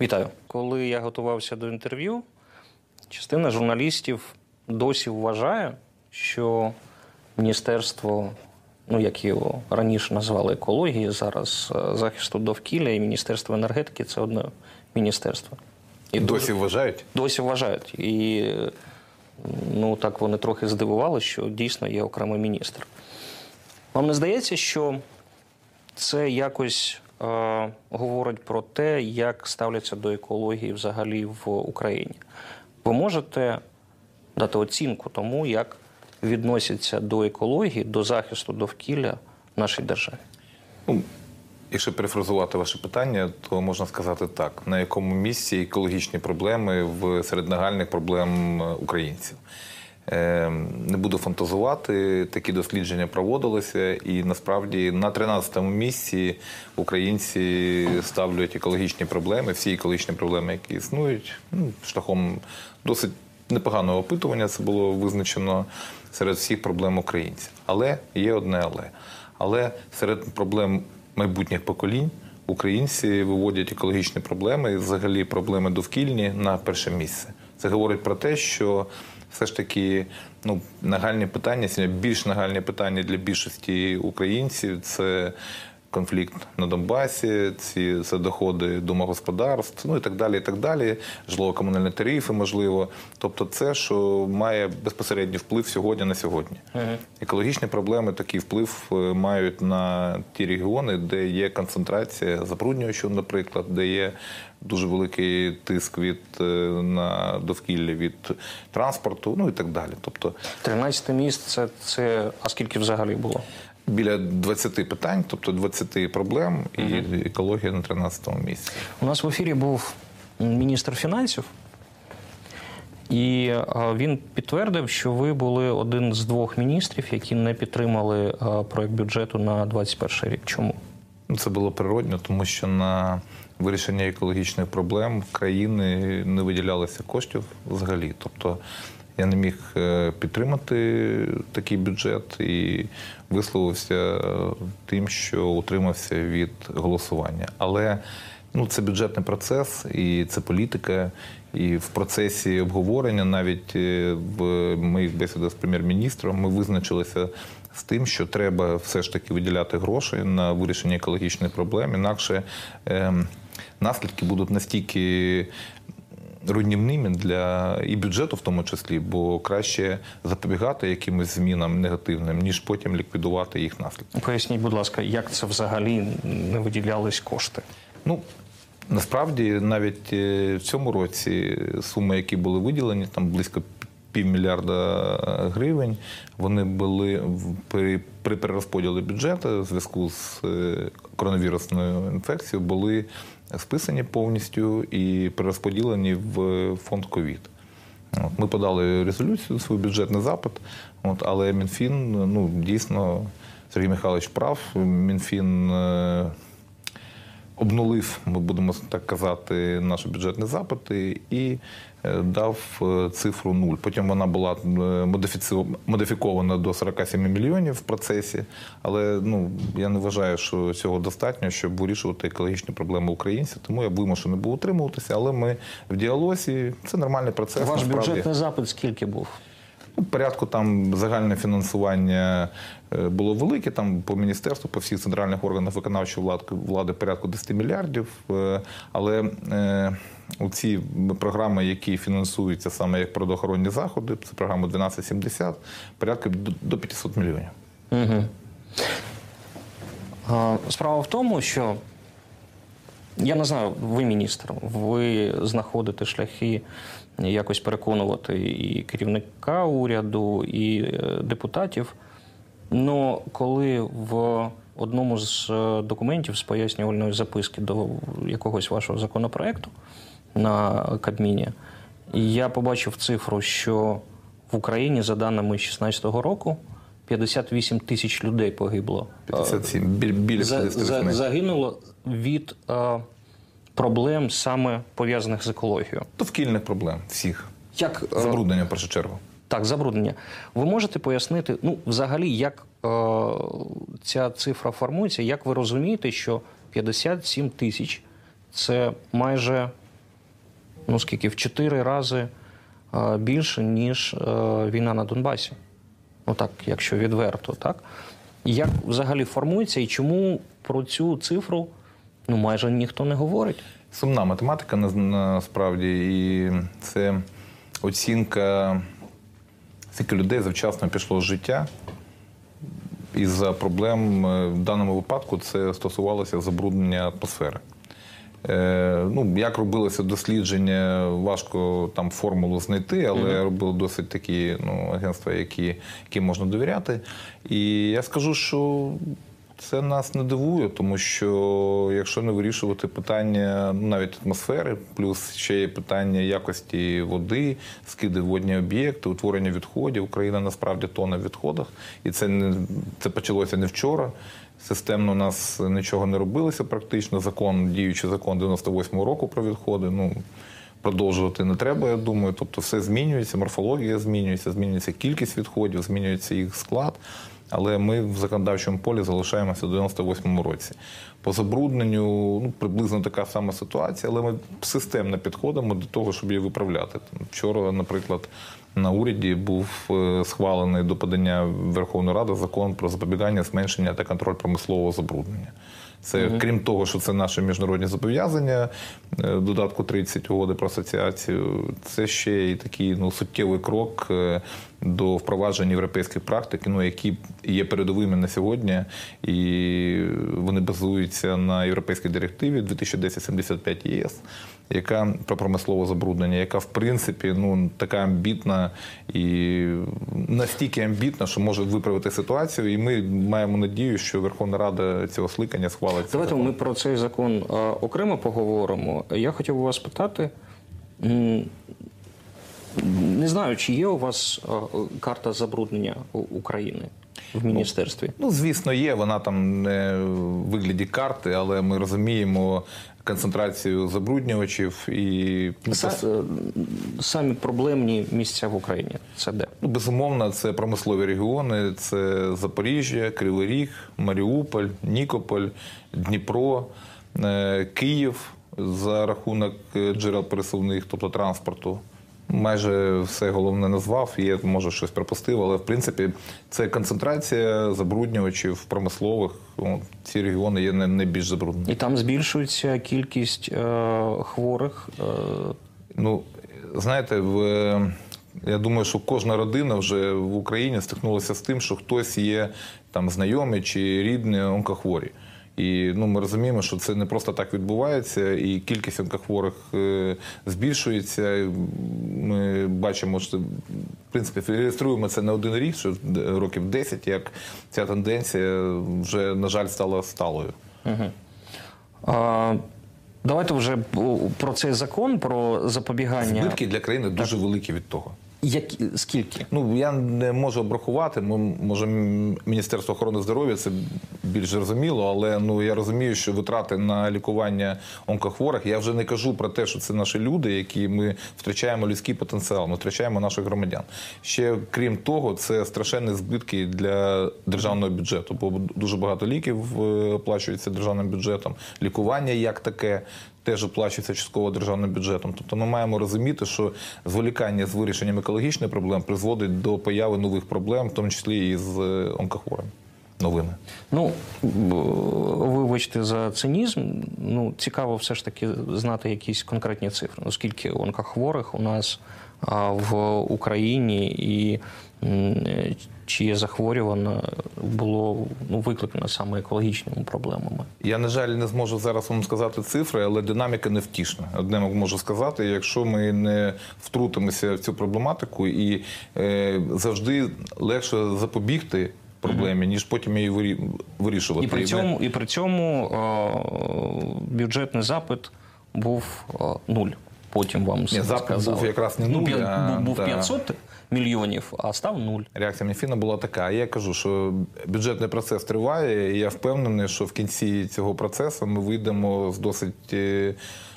Вітаю Коли я готувався до інтерв'ю, частина журналістів досі вважає, що міністерство, ну як його раніше назвали екології, зараз е, захисту довкілля і Міністерство енергетики це одне міністерство. І Досі вважають? досі вважають. І ну так вони трохи здивувалися, що дійсно є окремий міністр. Вам не здається, що це якось е, говорить про те, як ставляться до екології взагалі в Україні? Ви можете дати оцінку тому, як відносяться до екології, до захисту довкілля нашій державі? Ну, якщо перефразувати ваше питання, то можна сказати так: на якому місці екологічні проблеми в серед нагальних проблем е, українців. Е, Не буду фантазувати, такі дослідження проводилися, і насправді на 13-му місці українці ставлять екологічні проблеми, всі екологічні проблеми, які існують, ну, шляхом досить непоганого опитування. Це було визначено серед всіх проблем українців. Але є одне але. Але серед проблем майбутніх поколінь українці виводять екологічні проблеми і взагалі проблеми довкільні на перше місце. Це говорить про те, що все ж таки ну, нагальні питання, більш нагальні питання для більшості українців це конфлікт на Донбасі, ці це доходи домогосподарств, ну і так далі. і так далі, Житлово-комунальні тарифи, можливо. Тобто, це, що має безпосередній вплив сьогодні на сьогодні. Екологічні проблеми такий вплив е, мають на ті регіони, де є концентрація забруднювачів, наприклад, де є дуже великий тиск від е, на довкілля від транспорту, ну і так далі. Тобто 13 місць це, це а скільки взагалі було? Біля 20 питань, тобто 20 проблем, і екологія на 13-му місці. У нас в ефірі був міністр фінансів, і він підтвердив, що ви були один з двох міністрів, які не підтримали проект бюджету на 2021 рік. Чому? Ну, Це було природньо, тому що на вирішення екологічних проблем країни не виділялося коштів взагалі. Тобто я не міг е, підтримати такий бюджет і висловився тим, що утримався від голосування. Але ну, це бюджетний процес і це політика. І в процесі обговорення, навіть е, в моїх бесідах з прем'єр-міністром, ми визначилися з тим, що треба все ж таки виділяти гроші на вирішення екологічних проблем. Інакше ем, наслідки будуть настільки руйнівними для і бюджету, в тому числі, бо краще запобігати якимось змінам негативним, ніж потім ліквідувати їх наслідки. Поясніть, будь ласка, як це взагалі не виділялись кошти? Ну насправді навіть е, в цьому році суми, які були виділені, там близько півмільярда гривень, вони були при, при перерозподілі бюджету в зв'язку з е, коронавірусною інфекцією, були списані повністю і перерозподілені в фонд ковід. Ми подали резолюцію, свій бюджетний запит, от, але Мінфін, ну дійсно, Сергій Михайлович прав. Мінфін е, обнулив, ми будемо так казати, наші бюджетні запити і е, дав е, цифру нуль. Потім вона була е, модифікована до 47 мільйонів в процесі, але ну я не вважаю, що цього достатньо, щоб вирішувати екологічні проблеми українців. Тому я вимушений був утримуватися, але ми в діалозі. Це нормальний процес. Ваш насправді. бюджетний запит скільки був? Ну, порядку там загальне фінансування е, було велике. Там по міністерству, по всіх центральних органах виконавчої влади, влади порядку 10 мільярдів. Е, Але е, у ці програми, які фінансуються саме як природоохоронні заходи, це програма 1270, порядку до- до 500 мільйонів. Угу. Справа в тому, що я не знаю, ви міністр, ви знаходите шляхи якось переконувати і керівника уряду, і е, депутатів. Ну, коли в одному з е, документів з пояснювальної записки до якогось вашого законопроекту на Кабміні, я побачив цифру, що в Україні, за даними 2016 року, 58 тисяч людей погибло. 57, біль- біля За, 58. за, загинуло від е, проблем саме пов'язаних з екологією. Довкільних проблем всіх. Як е, Забруднення в першу чергу. так, забруднення. Ви можете пояснити, ну, взагалі, як е, ця цифра формується, як ви розумієте, що 57 тисяч це майже ну скільки, в чотири рази е, більше, ніж е, війна на Донбасі. Ну так, якщо відверто, так? Як взагалі формується і чому про цю цифру ну, майже ніхто не говорить? Сумна математика насправді, і це оцінка, скільки людей завчасно пішло з життя. Із-за проблем е, в даному випадку це стосувалося забруднення атмосфери. Е, ну, як робилося дослідження, важко там формулу знайти, але робили досить такі ну, агентства, які, яким можна довіряти. І я скажу, що це нас не дивує, тому що якщо не вирішувати питання ну, навіть атмосфери, плюс ще є питання якості води, скиди водні об'єкти, утворення відходів. Україна насправді тоне в відходах, і це не це почалося не вчора. Системно у нас нічого не робилося практично. Закон, діючий закон 98-го року про відходи. Ну продовжувати не треба, я думаю. Тобто все змінюється, морфологія змінюється, змінюється кількість відходів, змінюється їх склад. Але ми в законодавчому полі залишаємося в 98-му році. По забрудненню ну, приблизно така сама ситуація, але ми системно підходимо до того, щоб її виправляти. Вчора, наприклад, на уряді був е, схвалений до подання Верховної Ради закон про запобігання, зменшення та контроль промислового забруднення. Це крім того, що це наші міжнародні зобов'язання, е, додатку 30 угоди про асоціацію, це ще й такий ну, суттєвий крок е, до впровадження європейських практик, ну, які є передовими на сьогодні, і вони базуються на європейській директиві 2010-75 ЄС, яка про промислове забруднення, яка в принципі ну така амбітна і настільки амбітна, що може виправити ситуацію. І ми маємо надію, що Верховна Рада цього скликання схвалить. Давайте закон. ми про цей закон е, окремо поговоримо. Я хотів у вас питати. Не знаю, чи є у вас е, карта забруднення України в міністерстві? Ну, звісно, є. Вона там не в вигляді карти, але ми розуміємо концентрацію забруднювачів і ну, Са- Самі проблемні місця в Україні. Це де? Ну, безумовно, це промислові регіони, це Запоріжжя, Кривий Ріг, Маріуполь, Нікополь, Дніпро, е, Київ за рахунок е, джерел пересувних, тобто транспорту. Майже все головне назвав, є, може щось пропустив, але в принципі це концентрація забруднювачів промислових. Ці регіони є найбільш забруднені. І там збільшується кількість е, хворих. Е, Ну, знаєте, в, я думаю, що кожна родина вже в Україні стикнулася з тим, що хтось є там знайомий чи рідний онкохворі. І ну, ми розуміємо, що це не просто так відбувається, і кількість онкохворих е, збільшується. Ми бачимо, що в принципі реєструємо це не один рік, що років 10, як ця тенденція вже, на жаль, стала сталою. е, давайте вже про цей закон про запобігання. Збитки для країни дуже великі від того. Які, скільки? Ну я не можу обрахувати. Мо- Може, Міністерство охорони здоров'я це більш зрозуміло, але ну я розумію, що витрати на лікування онкохворих. Я вже не кажу про те, що це наші люди, які ми втрачаємо людський потенціал, ми втрачаємо наших громадян. Ще крім того, це страшенні збитки для державного бюджету, бо дуже багато ліків е, оплачується державним бюджетом, лікування як таке теж оплачується частково державним бюджетом. Тобто ми маємо розуміти, що зволікання з вирішенням екологічних проблем призводить до появи нових проблем, в тому числі і з е, онкохворими новими. Ну, вибачте за цинізм. Ну, цікаво все ж таки знати якісь конкретні цифри. Ну, скільки онкохворих у нас в Україні і чиє захворювання було ну, викликано саме екологічними проблемами. Я, на жаль, не зможу зараз вам сказати цифри, але динаміка невтішна. Одне можу сказати, якщо ми не втрутимося в цю проблематику, і е, завжди легше запобігти проблемі, ніж потім її вирі- вирішувати. І при цьому, і при цьому е, бюджетний запит був е, нуль. Потім вам Ні, запит сказали. був якраз не Ну, нуль, п'я- а, був, був 500 мільйонів, а став нуль. Реакція Мінфіна була така. Я кажу, що бюджетний процес триває, і я впевнений, що в кінці цього процесу ми вийдемо з досить е,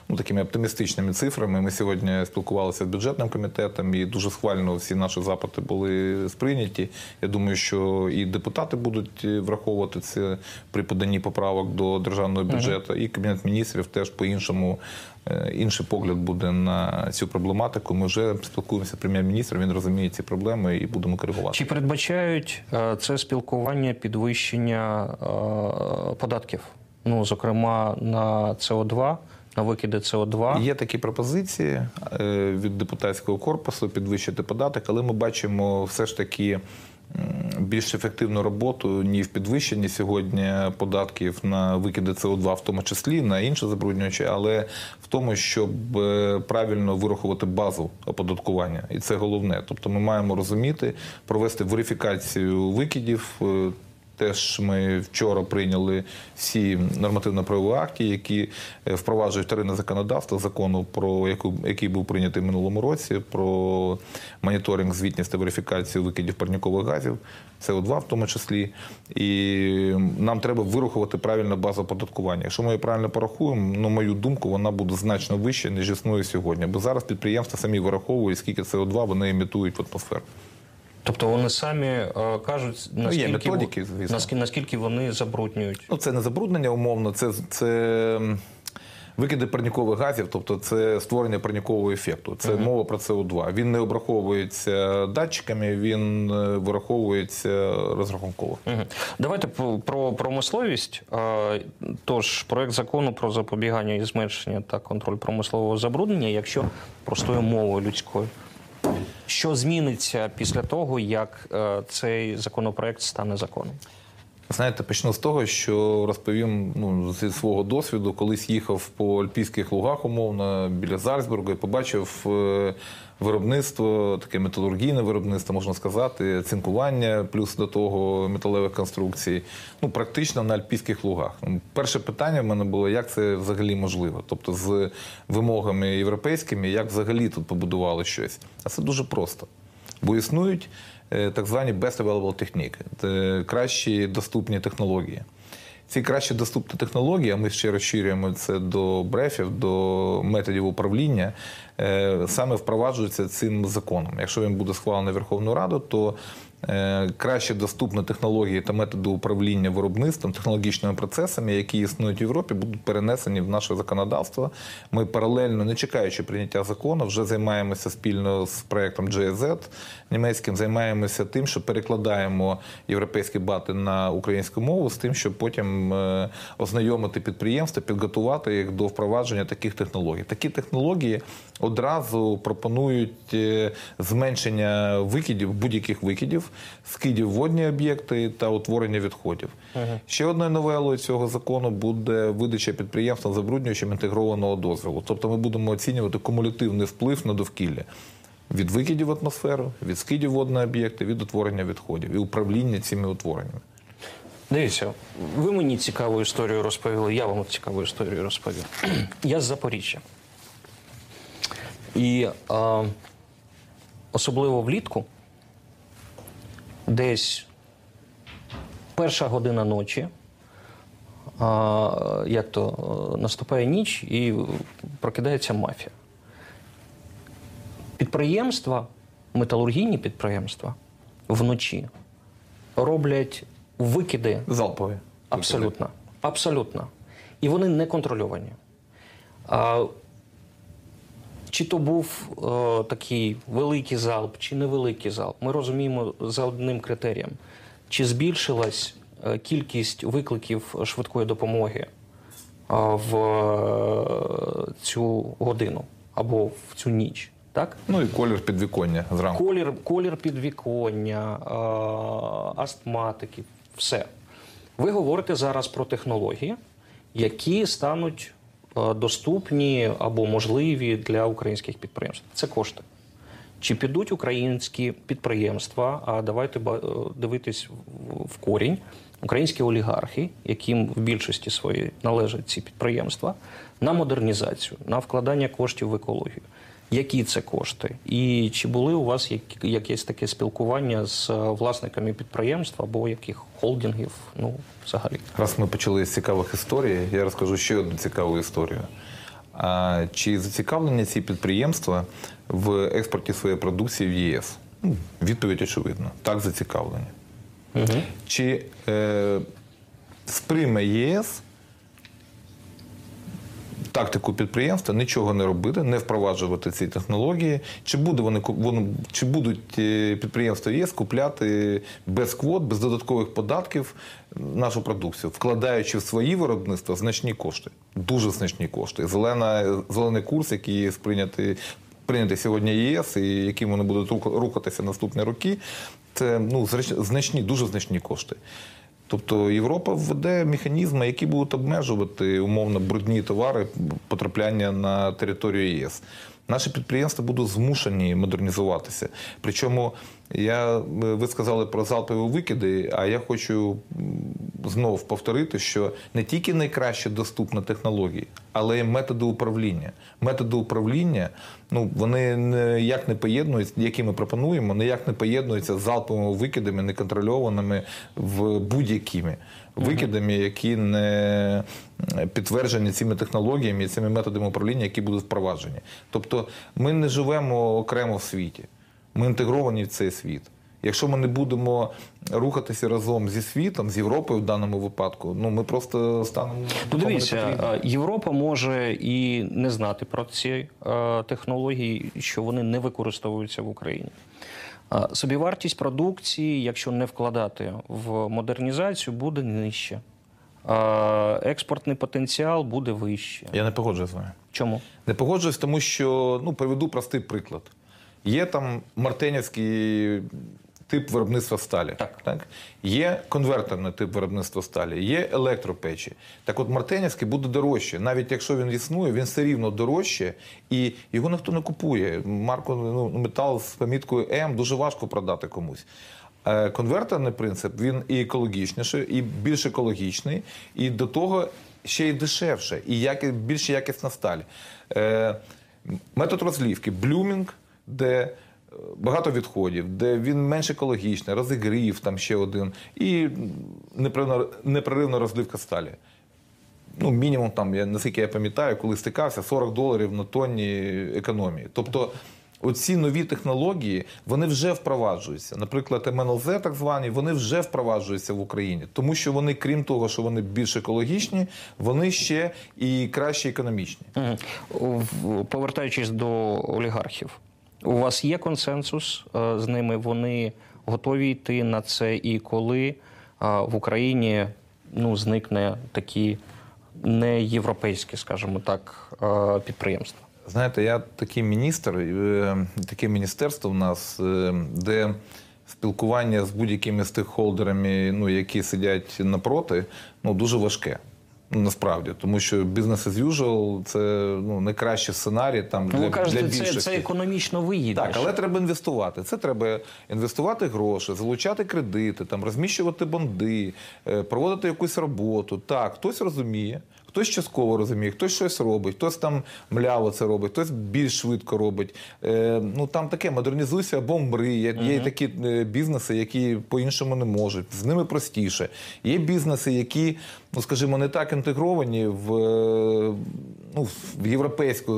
ну, такими оптимістичними цифрами. Ми сьогодні спілкувалися з бюджетним комітетом, і дуже схвально всі наші запити були сприйняті. Я думаю, що і депутати будуть враховувати це при поданні поправок до державного бюджету, і кабінет міністрів теж по-іншому. е, Інший погляд буде на цю проблематику. Ми вже спілкуємося з прем'єр-міністром. Він розуміє ці проблеми і будемо керувати. Чи передбачають е, це спілкування підвищення е, податків? Ну, зокрема, на СО2, на викиди СО2? Є такі пропозиції е, від депутатського корпусу підвищити податок, але ми бачимо все ж таки більш ефективну роботу ні в підвищенні сьогодні податків на викиди СО2, в тому числі на інші забруднювачі, але в тому, щоб е, правильно вирахувати базу оподаткування, і це головне. Тобто, ми маємо розуміти, провести верифікацію викидів. Теж ми вчора прийняли всі нормативно-правові акти, які е, впроваджують вторинне законодавство закону, про яку який був прийнятий в минулому році, про моніторинг, звітність та верифікацію викидів парнікових газів, СО2 в тому числі. І нам треба вирахувати правильно базу оподаткування. Якщо ми її правильно порахуємо, на мою думку, вона буде значно вища, ніж існує сьогодні. Бо зараз підприємства самі вираховують, скільки СО2 вони емітують в атмосферу. Тобто вони самі е, кажуть, Ну, є наскільки, методики, звісно. наскільки, наскільки вони забруднюють. Ну, це не забруднення умовно, це, це викиди парнікових газів, тобто це створення парнікового ефекту. Це мова про СО2. Він не обраховується датчиками, він е, вираховується розрахунково. Мгм. Давайте про- про промисловість. Е, Тож, проект закону про запобігання і зменшення та контроль промислового забруднення, якщо простою мовою людською. Що зміниться після того, як е, цей законопроект стане законом? Знаєте, почну з того, що розповім ну, зі свого досвіду, колись їхав по Альпійських лугах, умовно, біля Зальцбурга, і побачив е, виробництво, таке металургійне виробництво, можна сказати, цинкування, плюс до того металевих конструкцій. Ну, практично на Альпійських лугах. Ну, Перше питання в мене було, як це взагалі можливо? Тобто, з вимогами європейськими, як взагалі тут побудували щось? А це дуже просто. Бо існують е, так звані best available техніки, кращі доступні технології. Ці кращі доступні технології, а ми ще розширюємо це до брефів, до методів управління, саме впроваджуються цим законом. Якщо він буде схвалений Верховною Радою, то е, краще доступні технології та методи управління виробництвом, технологічними процесами, які існують в Європі, будуть перенесені в наше законодавство. Ми паралельно, не чекаючи прийняття закону, вже займаємося спільно з проектом GIZ німецьким, займаємося тим, що перекладаємо європейські бати на українську мову з тим, щоб потім е, ознайомити підприємства, підготувати їх до впровадження таких технологій. Такі технології одразу пропонують е, зменшення викидів, будь-яких викидів, скидів водні об'єкти та утворення відходів. Ще одною новелою цього закону буде видача підприємствам забруднюючим інтегрованого дозволу. Тобто ми будемо оцінювати кумулятивний вплив на довкілля. Від викидів в атмосферу, від скидів в водні об'єкти, від утворення відходів і управління цими утвореннями. Дивіться, ви мені цікаву історію розповіли, я вам цікаву історію розповів. Я з Запоріжжя. І а, особливо влітку, десь перша година ночі, а, як то е, наступає ніч і прокидається мафія. Підприємства, металургійні підприємства вночі роблять викиди Залпові. Абсолютно. Абсолютно. І вони не контрольовані. А, чи то був е, такий великий залп, чи невеликий залп, ми розуміємо за одним критерієм: чи збільшилась е, кількість викликів швидкої допомоги е, в цю годину або в цю ніч. Так? Ну і колір підвіконня зранку. Колір, колір підвіконня, астматики, все. Ви говорите зараз про технології, які стануть доступні або можливі для українських підприємств. Це кошти. Чи підуть українські підприємства, а давайте е, дивитись в корінь, українські олігархи, яким в більшості своїй належать ці підприємства, на модернізацію, на вкладання коштів в екологію. Які це кошти? І чи були у вас якесь таке спілкування з е, власниками підприємств або яких холдингів? Ну, взагалі. Раз ми почали з цікавих історій, я розкажу ще одну цікаву історію. А чи зацікавлені ці підприємства в експорті своєї продукції в ЄС? Ну, відповідь очевидна. Так, зацікавлені. Чи е, сприйме ЄС тактику підприємства нічого не робити, не впроваджувати ці технології. Чи буде вони чи будуть е, підприємства ЄС купляти без квот, без додаткових податків нашу продукцію, вкладаючи в свої виробництва значні кошти, дуже значні кошти. Зелена зелений курс, який сприйнятий. Прийняти сьогодні ЄС, і яким вони будуть рухатися наступні роки, це ну значні, дуже значні кошти. Тобто Європа введе механізми, які будуть обмежувати умовно брудні товари потрапляння на територію ЄС. Наші підприємства будуть змушені модернізуватися. Причому я ви сказали про залпові викиди, а я хочу м, знов повторити, що не тільки найкраще доступні технології, але й методи управління. Методи управління ну вони ніяк не поєднуються, які ми пропонуємо, ніяк не поєднуються з залповими викидами, неконтрольованими в будь-якими викидами, які не підтверджені цими технологіями і цими методами управління, які будуть впроваджені. Тобто ми не живемо окремо в світі, ми інтегровані в цей світ. Якщо ми не будемо рухатися разом зі світом, з Європою в даному випадку, ну ми просто станемо Ну, дивіться, Європа може і не знати про ці е, технології, що вони не використовуються в Україні. Е, Собівартість продукції, якщо не вкладати в модернізацію, буде нижче. Експортний потенціал буде вище. Я не погоджуюсь з вами. Чому? Не погоджуюсь, тому що ну приведу простий приклад. Є там мартенівський тип виробництва сталі. Так. Є конвертерний тип виробництва сталі, є електропечі. Так от Мартенівський буде дорожче. Навіть якщо він існує, він все рівно дорожче, і його ніхто не купує. Марко ну, метал з поміткою М дуже важко продати комусь. Е, Конвертерний принцип він і екологічніший, і більш екологічний, і до того ще й дешевше, і яки, більш якісна сталь. Е, метод розлівки, блюмінг, де е, багато відходів, де він менш екологічний, розігрів, там ще один, і непреривна, розливка сталі. Ну, мінімум, там, я, наскільки я пам'ятаю, коли стикався, 40 доларів на тонні економії. Тобто, оці нові технології вони вже впроваджуються. Наприклад, МНЛЗ, так звані, вони вже впроваджуються в Україні, тому що вони, крім того, що вони більш екологічні, вони ще і краще економічні. Повертаючись до олігархів, у вас є консенсус е, з ними? Вони готові йти на це, і коли е, в Україні ну, зникне такі неєвропейські, скажімо так, е, підприємства? Знаєте, я такий міністр, таке міністерство в нас, де спілкування з будь-якими стейкхолдерами, ну, які сидять напроти, ну, дуже важке. Насправді, тому що бізнес as usual – це ну, найкращий сценарій там Ну, для, кажете, для більшості. це, це економічно вигідно. Так, але треба інвестувати. Це треба інвестувати гроші, залучати кредити, там розміщувати бонди, е, проводити якусь роботу. Так, хтось розуміє, хтось частково розуміє, хтось щось робить, хтось там мляво це робить, хтось більш швидко робить. Е, ну там таке модернізуйся або мри. Є, є і такі е, бізнеси, які по-іншому не можуть. З ними простіше. Є бізнеси, які, ну скажімо, не так інтегровані в, е, ну, в європейську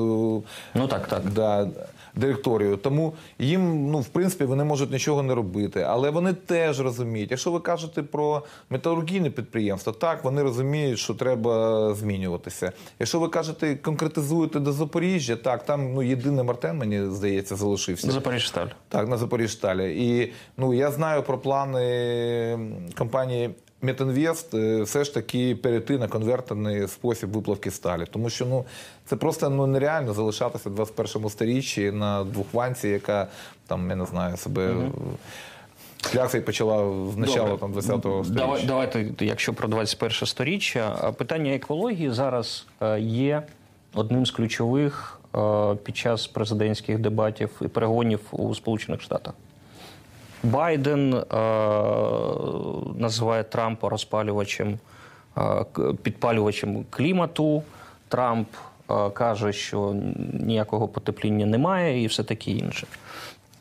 Ну так, так. да, директорію. Тому їм, ну, в принципі, вони можуть нічого не робити. Але вони теж розуміють. Якщо ви кажете про металургійне підприємство, так вони розуміють, що треба змінюватися. Якщо ви кажете, конкретизуєте до Запоріжжя, так там ну єдиний Мартен, мені здається, залишився. на Запоріжсталь. Так, на Запоріжсталі. І ну я знаю про плани компанії Метінвест е, все ж таки перейти на конвертерний спосіб виплавки сталі. Тому що ну це просто ну нереально залишатися в 21 сторіччі на двохванці, яка там я не знаю себе. Шлях цей почала з начала там 20-го сторіччя. Давай, давайте, якщо про 21 сторіччя, питання екології зараз е, є одним з ключових е, під час президентських дебатів і перегонів у Сполучених Штатах. Байден е, називає Трампа розпалювачем, е, підпалювачем клімату. Трамп е, каже, що ніякого потепління немає і все таке інше.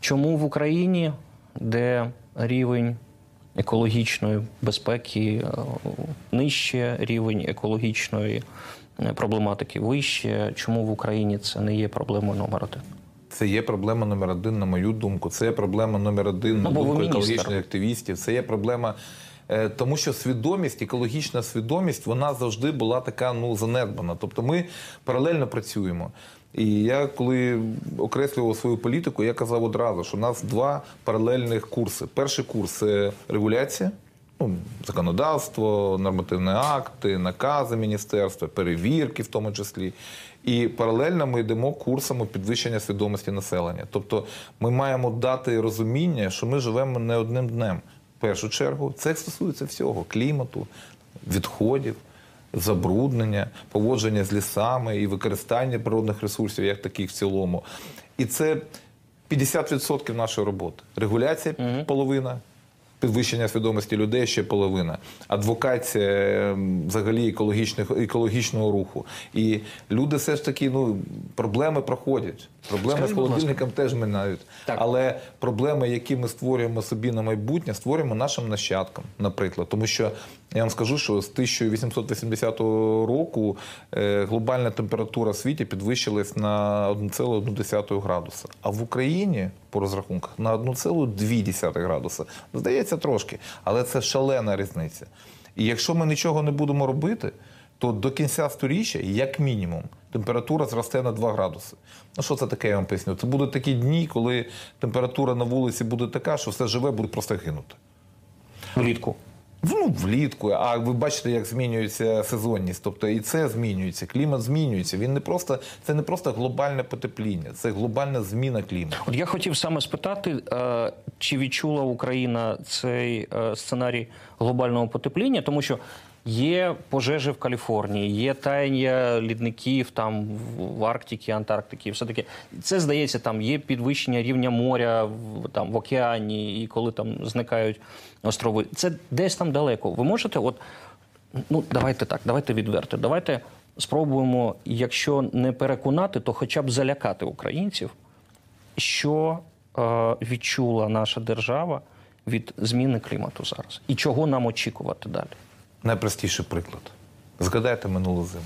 Чому в Україні, де рівень екологічної безпеки е, нижче, рівень екологічної е, проблематики вище. Чому в Україні це не є проблемою номер один? Це є проблема номер один, на мою думку. Це є проблема номер один на Ну, думку екологічних активістів. Це є проблема. е, Тому що свідомість, екологічна свідомість, вона завжди була така ну занедбана. Тобто ми паралельно працюємо. І я коли окреслював свою політику, я казав одразу, що у нас два паралельних курси. Перший курс це регуляція, ну, законодавство, нормативні акти, накази міністерства, перевірки в тому числі. І паралельно ми йдемо курсами підвищення свідомості населення. Тобто ми маємо дати розуміння, що ми живемо не одним днем. В першу чергу це стосується всього клімату, відходів, забруднення, поводження з лісами і використання природних ресурсів як таких в цілому. І це 50% нашої роботи. Регуляція половина. Підвищення свідомості людей ще половина. Адвокація ем, взагалі екологічних, екологічного руху. І люди все ж таки, ну, проблеми проходять. Проблеми Скажіть, з холодильником теж минають. Так. Але проблеми, які ми створюємо собі на майбутнє, створюємо нашим нащадкам, наприклад. Тому що я вам скажу, що з 1880 року е, глобальна температура в світі підвищилась на 1,1 градуса. А в Україні, по розрахунках, на 1,2 градуса. Здається, трошки, але це шалена різниця. І якщо ми нічого не будемо робити, то до кінця сторіччя, як мінімум, температура зросте на 2 градуси. Ну що це таке, я вам поясню? Це будуть такі дні, коли температура на вулиці буде така, що все живе буде просто гинути. Влітку. Ну, влітку, а ви бачите, як змінюється сезонність. Тобто і це змінюється, клімат змінюється. Він не просто це не просто глобальне потепління, це глобальна зміна клімату. От я хотів саме спитати, е, чи відчула Україна цей е, сценарій глобального потепління, тому що є пожежі в Каліфорнії, є таяння лідників там в- Арктиці, Антарктиці, все таке. Це здається, там є підвищення рівня моря в там в океані, і коли там зникають острови. Це десь там далеко. Ви можете, от ну давайте так, давайте відверто. Давайте спробуємо, якщо не переконати, то хоча б залякати українців що е, відчула наша держава від зміни клімату зараз, і чого нам очікувати далі? Найпростіший приклад. Згадайте минулу зиму.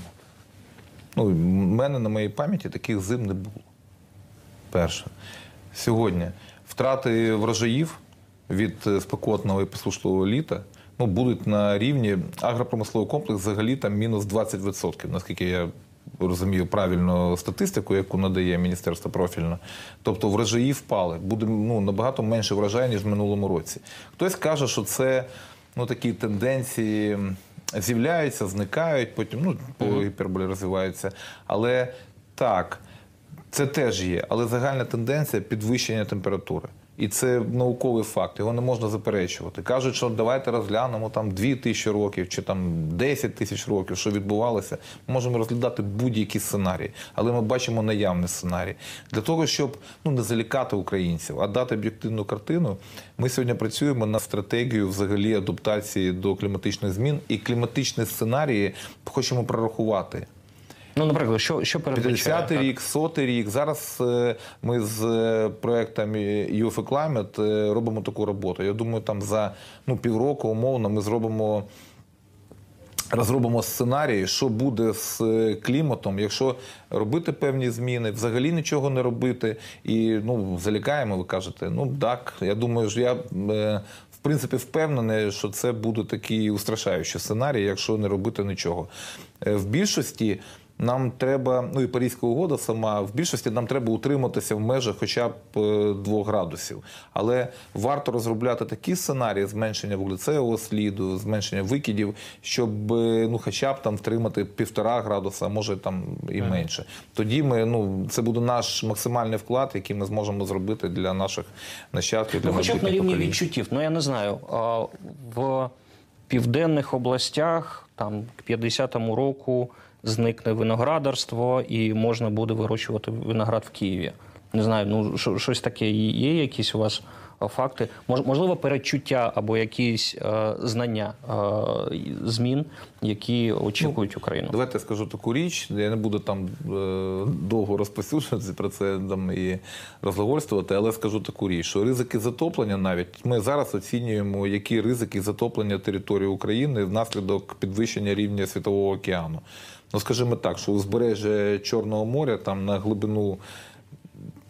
Ну, в мене на моїй пам'яті таких зим не було. Перше. Сьогодні втрати врожаїв від е, спекотного і посушливого літа ну, будуть на рівні агропромисловий комплекс взагалі там мінус 20%, наскільки я розумію правильно статистику, яку надає міністерство профільне. Тобто врожаї впали. Буде ну, набагато менше врожаю, ніж в минулому році. Хтось каже, що це ну, такі тенденції з'являються, зникають, потім ну, по гіперболі розвиваються. Але так, це теж є, але загальна тенденція підвищення температури. І це науковий факт, його не можна заперечувати. Кажуть, що давайте розглянемо там 2 тисячі років чи там 10 тисяч років, що відбувалося. Ми можемо розглядати будь-які сценарії, але ми бачимо наявний сценарій. Для того, щоб ну, не залякати українців, а дати об'єктивну картину, ми сьогодні працюємо над стратегією взагалі адаптації до кліматичних змін і кліматичні сценарії хочемо прорахувати. Ну, наприклад, що, що передбачає? 50-й рік, 100-й рік. Зараз е, ми з е, проектами UFO Climate е, робимо таку роботу. Я думаю, там за ну, півроку умовно ми зробимо. Розробимо сценарії, що буде з кліматом, якщо робити певні зміни, взагалі нічого не робити, і ну залякаємо. Ви кажете, ну так. Я думаю, що я в принципі впевнений, що це буде такий устрашаючий сценарій, якщо не робити нічого. В більшості нам треба, ну і Паризька угода сама, в більшості нам треба утриматися в межах хоча б 2 градусів. Але варто розробляти такі сценарії зменшення вуглецевого сліду, зменшення викидів, щоб е, ну, хоча б там втримати півтора градуса, а може там і менше. Тоді ми, ну, це буде наш максимальний вклад, який ми зможемо зробити для наших нащадків, для Ну, хоча б на рівні поколінь. відчуттів. Ну я не знаю. а, В південних областях там к 50-му року зникне виноградарство і можна буде вирощувати виноград в Києві. Не знаю, ну що- щось таке є якісь у вас факти, мож, можливо, передчуття або якісь е, знання е, змін, які очікують Україну. Давайте я скажу таку річ. Я не буду там е, довго розпосюджуватися про це там і розглагольствувати, але скажу таку річ, що ризики затоплення навіть ми зараз оцінюємо, які ризики затоплення території України внаслідок підвищення рівня світового океану. Ну, скажімо так, що узбережжя Чорного моря там на глибину.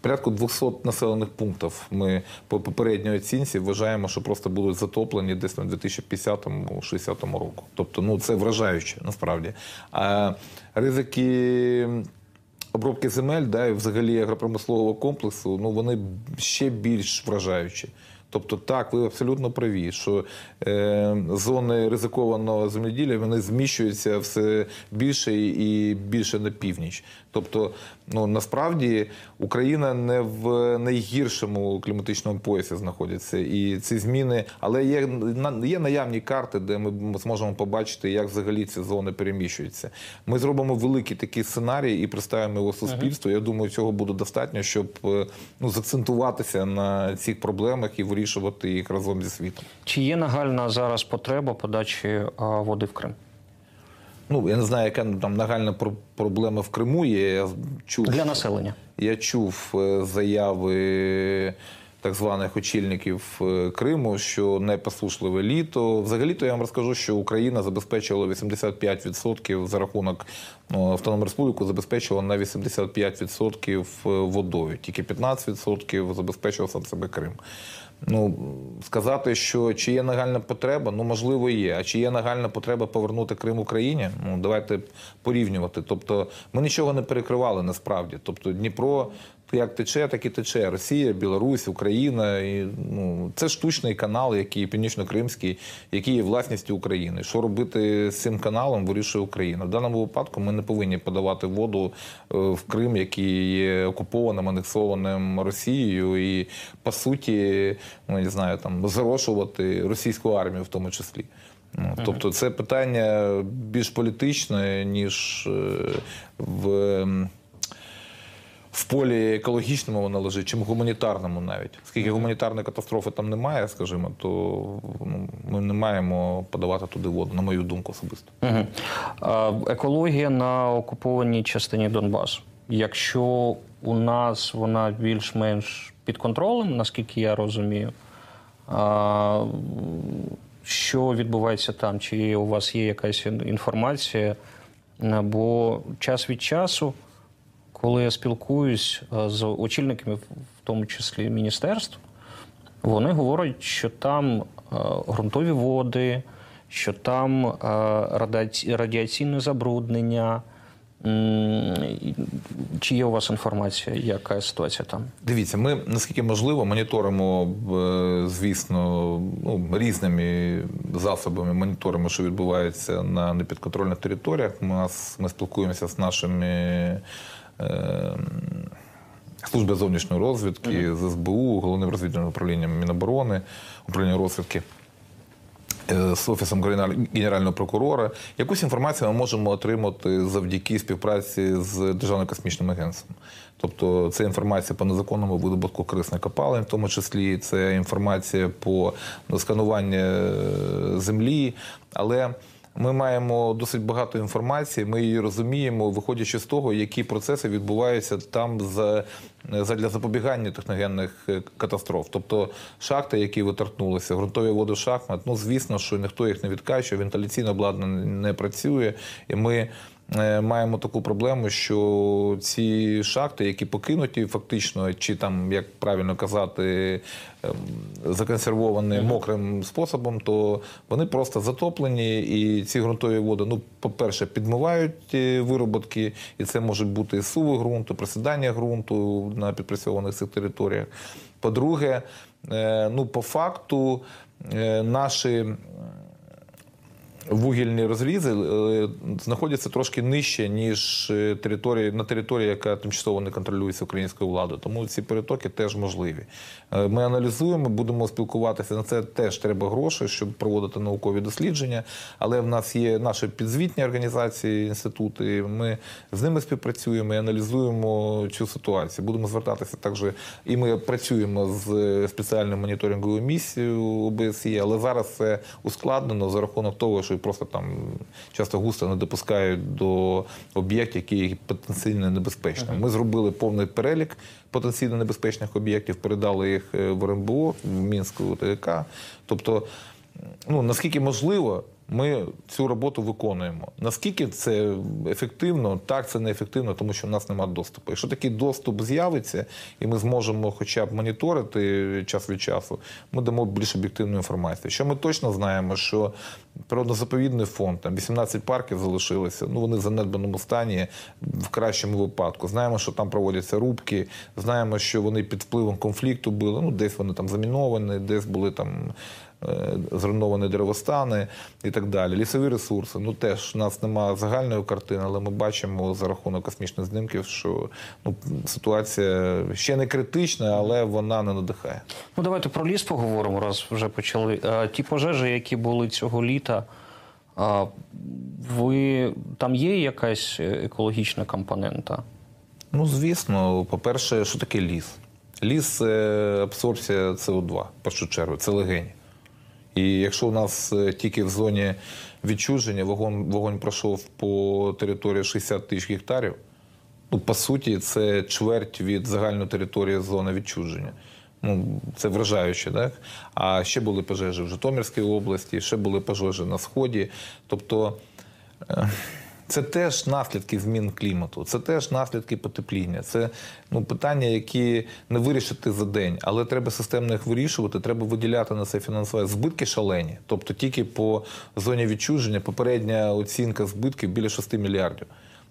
Порядку 200 населених пунктів ми по попередній оцінці вважаємо, що просто будуть затоплені десь на 2050-60 року. Тобто, ну це вражаюче насправді. А ризики обробки земель, да, і взагалі агропромислового комплексу, ну вони ще більш вражаючі. Тобто, так, ви абсолютно праві, що е, зони ризикованого земледілля вони зміщуються все більше і більше на північ. Тобто, ну насправді Україна не в найгіршому кліматичному поясі знаходиться, і ці зміни, але є є наявні карти, де ми зможемо побачити, як взагалі ці зони переміщуються. Ми зробимо великий такий сценарій і представимо його суспільству. Я думаю, цього буде достатньо, щоб е, ну закцентуватися на цих проблемах і вирішувати їх разом зі світом. Чи є нагальна зараз потреба подачі е, води в Крим? Ну я не знаю, яка там нагальна проблема в Криму є. Я чув Для населення. Я чув е, заяви так званих очільників е, Криму, що непослушливе літо. Взагалі-то я вам розкажу, що Україна забезпечила 85% за рахунок ну, Автономної Республіки забезпечила на 85% водою. Тільки 15% забезпечив сам себе Крим. Ну, сказати, що чи є нагальна потреба, ну можливо, є. А чи є нагальна потреба повернути Крим Україні? Ну давайте порівнювати. Тобто, ми нічого не перекривали насправді. Тобто, Дніпро як тече, так і тече. Росія, Білорусь, Україна. І, ну, це штучний канал, який північно-кримський, який є власністю України. Що робити з цим каналом, вирішує Україна. В даному випадку ми не повинні подавати воду е, в Крим, який є окупованим, анексованим Росією, і по суті, ну не знаю, там зарошувати російську армію в тому числі. Ну, тобто, це питання більш політичне, ніж е, в. В полі екологічному вона лежить, чим гуманітарному навіть. Оскільки гуманітарної катастрофи там немає, скажімо, то ну, ми не маємо подавати туди воду, на мою думку особисто. Угу. Екологія на окупованій частині Донбасу. Якщо у нас вона більш-менш під контролем, наскільки я розумію, що відбувається там? Чи у вас є якась інформація? Бо час від часу, коли я спілкуюсь е, з очільниками, в тому числі міністерств, вони говорять, що там е, ґрунтові води, що там е, радіаційне забруднення. Чи є у вас інформація, яка ситуація там? Дивіться, ми наскільки можливо моніторимо, звісно, ну, різними засобами моніторимо, що відбувається на непідконтрольних територіях. Ми, ми спілкуємося з нашими служби зовнішньої розвідки, з СБУ, головним розвідувальним управлінням Міноборони, управління розвідки. е, З офісом генерального прокурора якусь інформацію ми можемо отримати завдяки співпраці з Державним космічним агентством. Тобто це інформація по незаконному видобутку корисних копалин, в тому числі це інформація по ну, скануванню е, землі. Але ми маємо досить багато інформації, ми її розуміємо, виходячи з того, які процеси відбуваються там за, для запобігання техногенних е, катастроф. Тобто шахти, які виторкнулися, ґрунтові води шахмат, ну звісно, що ніхто їх не відкачує, вентиляційне обладнання не працює. І ми маємо таку проблему, що ці шахти, які покинуті, фактично, чи там, як правильно казати, ем, законсервовані мокрим способом, то вони просто затоплені, і ці ґрунтові води, ну, по-перше, підмивають е, вироботки, і це можуть бути суви ґрунту, присідання ґрунту на підпрацьованих цих територіях. По-друге, е, ну, по факту, е, наші вугільні розрізи е, знаходяться трошки нижче, ніж е, території, на території, яка тимчасово не контролюється українською владою. Тому ці перетоки теж можливі. Е, Ми аналізуємо, будемо спілкуватися. На це теж треба гроші, щоб проводити наукові дослідження. Але в нас є наші підзвітні організації, інститути. Ми з ними співпрацюємо і аналізуємо цю ситуацію. Будемо звертатися також, і ми працюємо з спеціальною моніторинговою місією ОБСЄ, але зараз це ускладнено за рахунок того, що просто там часто густо не допускають до об'єктів, які потенційно небезпечні. Ми зробили повний перелік потенційно небезпечних об'єктів, передали їх е, в РМБО в Мінську ТК. Тобто, ну наскільки можливо, ми цю роботу виконуємо. Наскільки це ефективно? Так, це не ефективно, тому що в нас немає доступу. Якщо такий доступ з'явиться, і ми зможемо хоча б моніторити час від часу, ми дамо більш об'єктивну інформацію. Що ми точно знаємо, що природно-заповідний фонд, там 18 парків залишилося, ну вони в занедбаному стані в кращому випадку. Знаємо, що там проводяться рубки, знаємо, що вони під впливом конфлікту були. Ну, десь вони там заміновані, десь були там зруйновані деревостани і так далі. Лісові ресурси. Ну теж у нас немає загальної картини, але ми бачимо за рахунок космічних знімків, що ну, ситуація ще не критична, але вона не надихає. Ну, давайте про ліс поговоримо, раз вже почали. А, ті пожежі, які були цього літа, а, ви там є якась е, екологічна компонента? Ну, звісно, по-перше, що таке ліс? Ліс це абсорбція СО2, в першу чергу, це легені. І якщо у нас е, тільки в зоні відчуження вогонь, вогонь пройшов по території 60 тисяч гектарів, ну, по суті, це чверть від загальної території зони відчуження. Ну, це вражаюче, так? А ще були пожежі в Житомирській області, ще були пожежі на Сході. Тобто. Це теж наслідки змін клімату, це теж наслідки потепління. Це ну, питання, які не вирішити за день, але треба системно їх вирішувати. Треба виділяти на це фінансове збитки шалені. Тобто тільки по зоні відчуження попередня оцінка збитків біля 6 мільярдів.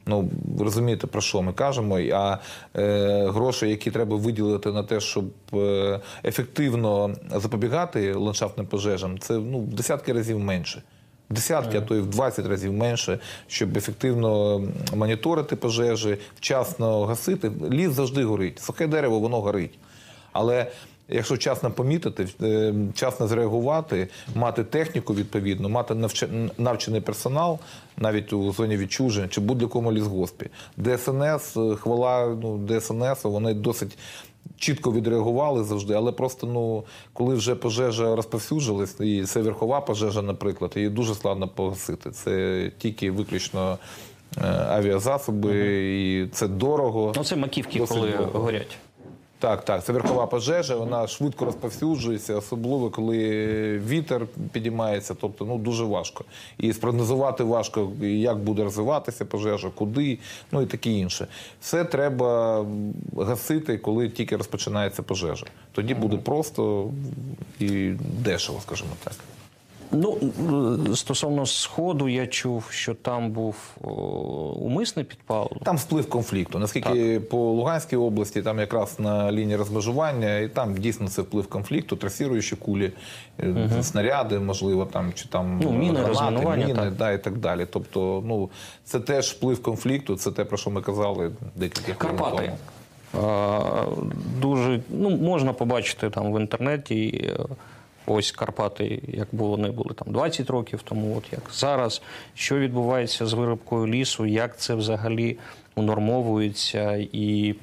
Ну розумієте, про що ми кажемо? А е, гроші, які треба виділити на те, щоб е, ефективно запобігати ландшафтним пожежам, це ну десятки разів менше. Десятки, а то й в 20 разів менше, щоб ефективно моніторити пожежі, вчасно гасити. Ліс завжди горить. Сухе дерево, воно горить. Але якщо вчасно помітити, е, вчасно зреагувати, мати техніку відповідну, мати навче- навчений персонал навіть у зоні відчуження чи будь-якому лісгоспі. ДСНС, е, хвала ну, ДСНС, вони досить чітко відреагували завжди, але просто ну коли вже пожежа розповсюджилась, і це верхова пожежа, наприклад, її дуже складно погасити. Це тільки виключно Авіазасоби, авіазасоби, і це дорого. Ну, це маківки, Досить коли дорого. горять. Так, так, це верхова пожежа, вона швидко розповсюджується, особливо коли вітер підіймається, тобто ну дуже важко. І спрогнозувати важко, як буде розвиватися пожежа, куди, ну і таке інше. Все треба гасити, коли тільки розпочинається пожежа. Тоді буде просто і дешево, скажімо так. Ну, е, стосовно сходу, я чув, що там був умисний підпал. Там сплив конфлікту. Наскільки по Луганській області, там якраз на лінії розмежування, і там дійсно це вплив конфлікту, трасіруючі кулі, е, снаряди, можливо, там чи там Ну, міни, гранати, міни, так. да, і так далі. Тобто, ну це теж вплив конфлікту, це те, про що ми казали декілька Карпати. тому. Дуже ну, можна побачити там в інтернеті. Ось Карпати, як було, вони були там 20 років тому, от як зараз. Що відбувається з виробкою лісу, як це взагалі унормовується, і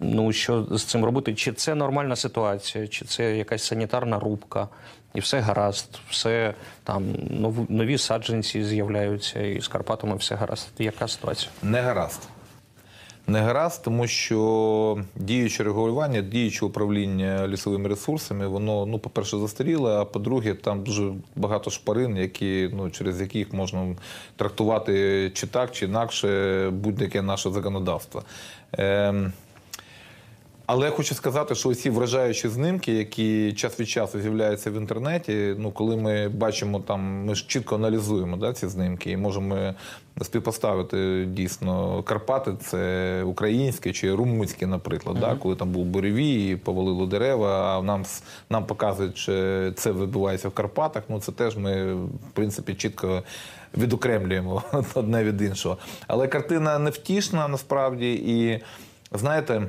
ну що з цим робити? Чи це нормальна ситуація, чи це якась санітарна рубка, і все гаразд, все там нові саджанці з'являються, і з Карпатами все гаразд. Яка ситуація? Не гаразд. Не гаразд, тому що діюче регулювання, діюче управління лісовими ресурсами, воно, ну, по-перше, застаріле, а по-друге, там дуже багато шпарин, які, ну, через яких можна трактувати чи так, чи інакше будь-яке наше законодавство. Ем, Але я хочу сказати, що ці вражаючі знимки, які час від часу з'являються в інтернеті, ну коли ми бачимо там, ми ж чітко аналізуємо да, ці знімки і можемо співпоставити дійсно Карпати, це українське чи румунське, наприклад, да, коли там був буревій, і повалило дерева. А нам нам показують, що це відбувається в Карпатах. Ну це теж ми в принципі чітко відокремлюємо одне від іншого. Але картина невтішна насправді і знаєте.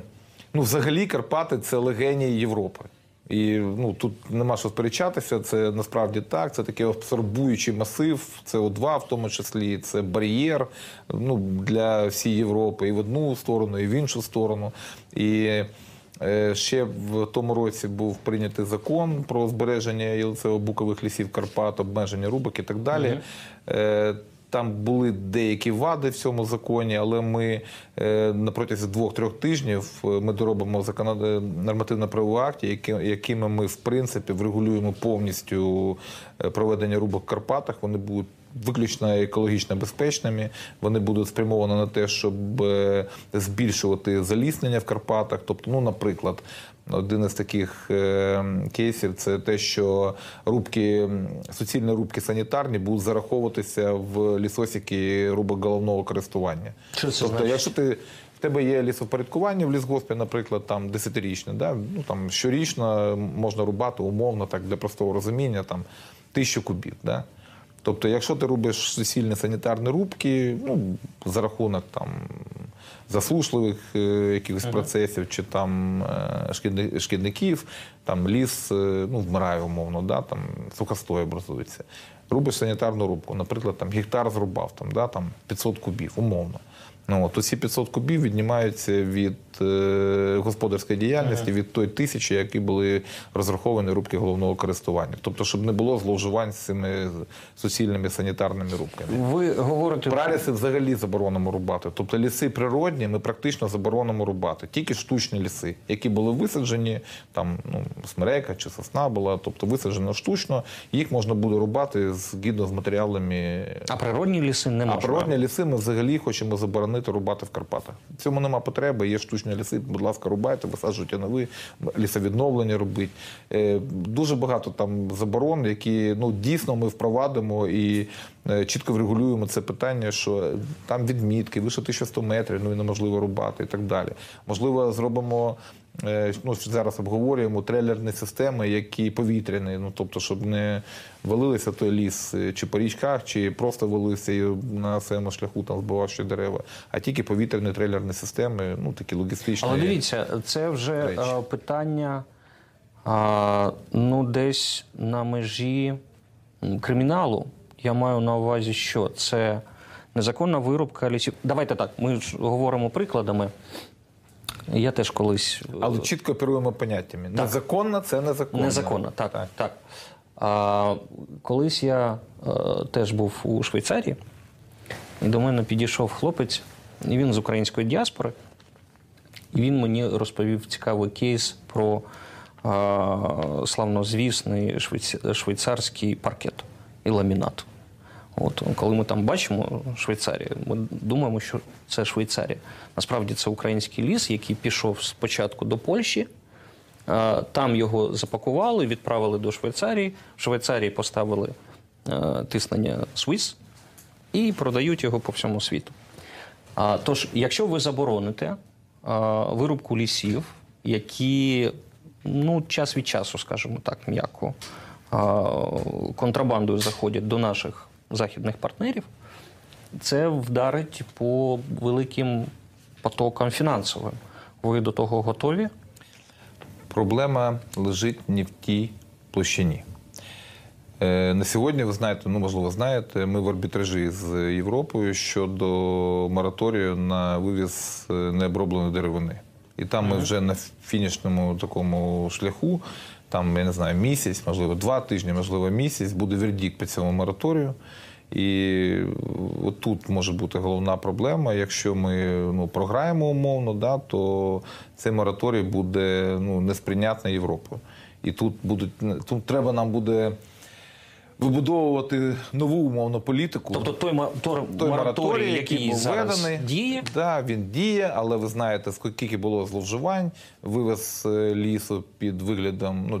Ну, взагалі, Карпати це легенії Європи. І ну тут нема що сперечатися. Це насправді так. Це такий абсорбуючий масив, СО2 в тому числі, це бар'єр ну, для всієї Європи і в одну сторону, і в іншу сторону. І е, ще в тому році був прийнятий закон про збереження ЄЛЦО-букових лісів Карпат, обмеження рубок і так далі. Е, там були деякі вади в цьому законі, але ми е, на протязі двох-трьох тижнів е, ми доробимо законод... нормативно-правові акти, які, якими ми в принципі врегулюємо повністю е, проведення рубок в Карпатах. Вони будуть виключно екологічно безпечними. Вони будуть спрямовані на те, щоб е, збільшувати заліснення в Карпатах. Тобто, ну, наприклад, один із таких е, кейсів це те, що рубки, суцільні рубки санітарні будуть зараховуватися в лісосіки рубок головного користування. Що це тобто, якщо ти в тебе є лісовпорядкування в лісгоспі, наприклад, там десятирічне, да? ну там щорічно можна рубати умовно, так для простого розуміння, там тисячу кубів. Да? Тобто, якщо ти робиш суцільні санітарні рубки, ну за рахунок там засушливих е, якихось процесів чи там е, шкідни- шкідників, там ліс е, ну, вмирає умовно, да? там сухостої образується. Рубиш санітарну рубку, наприклад, там гектар зрубав, там, да? там 500 кубів, умовно. Ну, от, ці 500 кубів віднімаються від е, господарської діяльності, від той тисячі, які були розраховані рубки головного користування. Тобто, щоб не було зловживань з цими суцільними санітарними рубками. Ви говорите Праліси взагалі заборонено рубати. Тобто ліси природні ми практично заборонено рубати. Тільки штучні ліси, які були висаджені, там ну, смерека чи сосна була, тобто висаджено штучно, їх можна буде рубати згідно з матеріалами. а природні ліси не А природні ліси ми взагалі хочемо заборонити рубати в Карпатах. В цьому нема потреби. Є штучні ліси, будь ласка, рубайте, висаджуйте нові, лісовідновлення робіть. Е, дуже багато там заборон, які ну дійсно ми впровадимо і е, чітко врегулюємо це питання, що там відмітки, вище 1100 метрів, ну і неможливо рубати і так далі. Можливо, зробимо. Е, Ну, зараз обговорюємо трейлерні системи, які повітряні, ну тобто, щоб не валилися той ліс е, чи по річках, чи просто валився і на своєму шляху там збивав ще дерева, а тільки повітряні трейлерні системи, ну такі логістичні. Але дивіться, це вже речі. е, питання а, ну, десь на межі криміналу. Я маю на увазі, що це незаконна вирубка лісів. Давайте так, ми ж говоримо прикладами. Я теж колись е, Але чітко оперуємо поняттями. Незаконно це незаконно. Незаконно, так. так. А, колись я е, теж був у Швейцарії, і до мене підійшов хлопець, і він з української діаспори. І він мені розповів цікавий кейс про е, славнозвісний швейц- швейцарський паркет і ламінат. От, коли ми там бачимо Швейцарію, ми думаємо, що це Швейцарія. Насправді це український ліс, який пішов спочатку до Польщі, Там його запакували, відправили до Швейцарії. В Швейцарії поставили е, тиснення Swiss і продають його по всьому світу. Тож, якщо ви забороните е, вирубку лісів, які ну, час від часу, скажімо так, м'яко, е, контрабандою заходять до наших західних партнерів, це вдарить по великим потокам фінансовим. Ви до того готові? Проблема лежить не в тій площині. Е, На сьогодні, ви знаєте, ну можливо, знаєте, ми в арбітражі з Європою щодо мораторію на вивіз е, необробленої деревини. І там ми вже на фінішному такому шляху, там, я не знаю, місяць, можливо, два тижні, можливо, місяць, буде Вердік по цьому мораторію. І отут тут може бути головна проблема. Якщо ми ну, програємо умовно, да, то цей мораторій буде ну, несприйнятний Європою. І тут будуть тут треба нам буде вибудовувати нову умовну політику. Тобто той, ма- той, той мораторій, який, був зараз введений, діє, Да, він діє, але ви знаєте, скільки було зловживань, вивез е, лісу під виглядом, ну,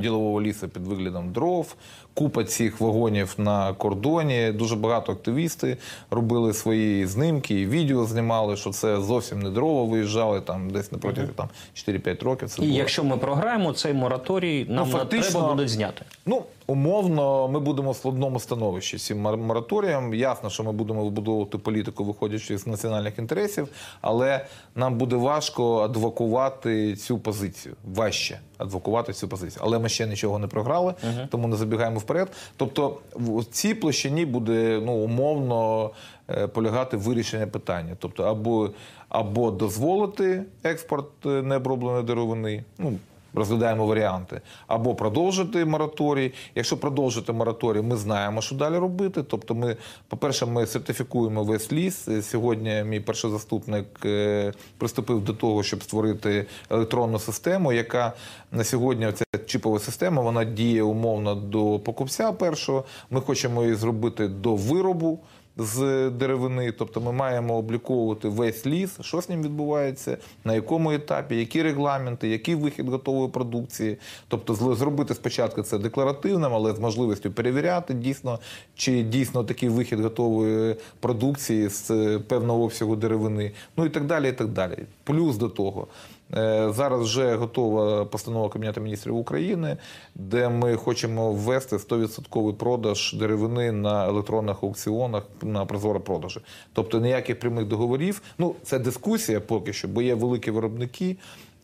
ділового лісу під виглядом дров, купа цих вагонів на кордоні. Дуже багато активісти робили свої знимки і відео знімали, що це зовсім не дрова виїжджали там десь на протязі там 4-5 років. Це і було. якщо ми програємо, цей мораторій нам Ну, фактично- треба буде зняти. Ну, умовно, ми будемо в складному становищі цим мораторієм. Ясно, що ми будемо вибудовувати політику, виходячи з національних інтересів, але нам буде важко адвокувати цю позицію. Важче адвокувати цю позицію. Але ми ще нічого не програли, тому не забігаємо вперед. Тобто, в цій площині буде ну, умовно е, полягати вирішення питання. Тобто, або, або дозволити експорт е, необробленої деревини. Ну, розглядаємо варіанти. Або продовжити мораторій. Якщо продовжити мораторій, ми знаємо, що далі робити. Тобто, ми, по-перше, ми сертифікуємо весь ліс. Сьогодні мій перший заступник е, приступив до того, щоб створити електронну систему, яка на сьогодні ця чіпова система вона діє умовно до покупця першого. Ми хочемо її зробити до виробу з деревини. Тобто ми маємо обліковувати весь ліс, що з ним відбувається, на якому етапі, які регламенти, який вихід готової продукції. Тобто зробити спочатку це декларативним, але з можливістю перевіряти дійсно, чи дійсно такий вихід готової продукції з е, певного обсягу деревини. Ну і так далі. і так далі. Плюс до того. Е, Зараз вже готова постанова Кабінету міністрів України, де ми хочемо ввести 100% продаж деревини на електронних аукціонах на прозоро продажі. Тобто ніяких прямих договорів. Ну це дискусія поки що, бо є великі виробники.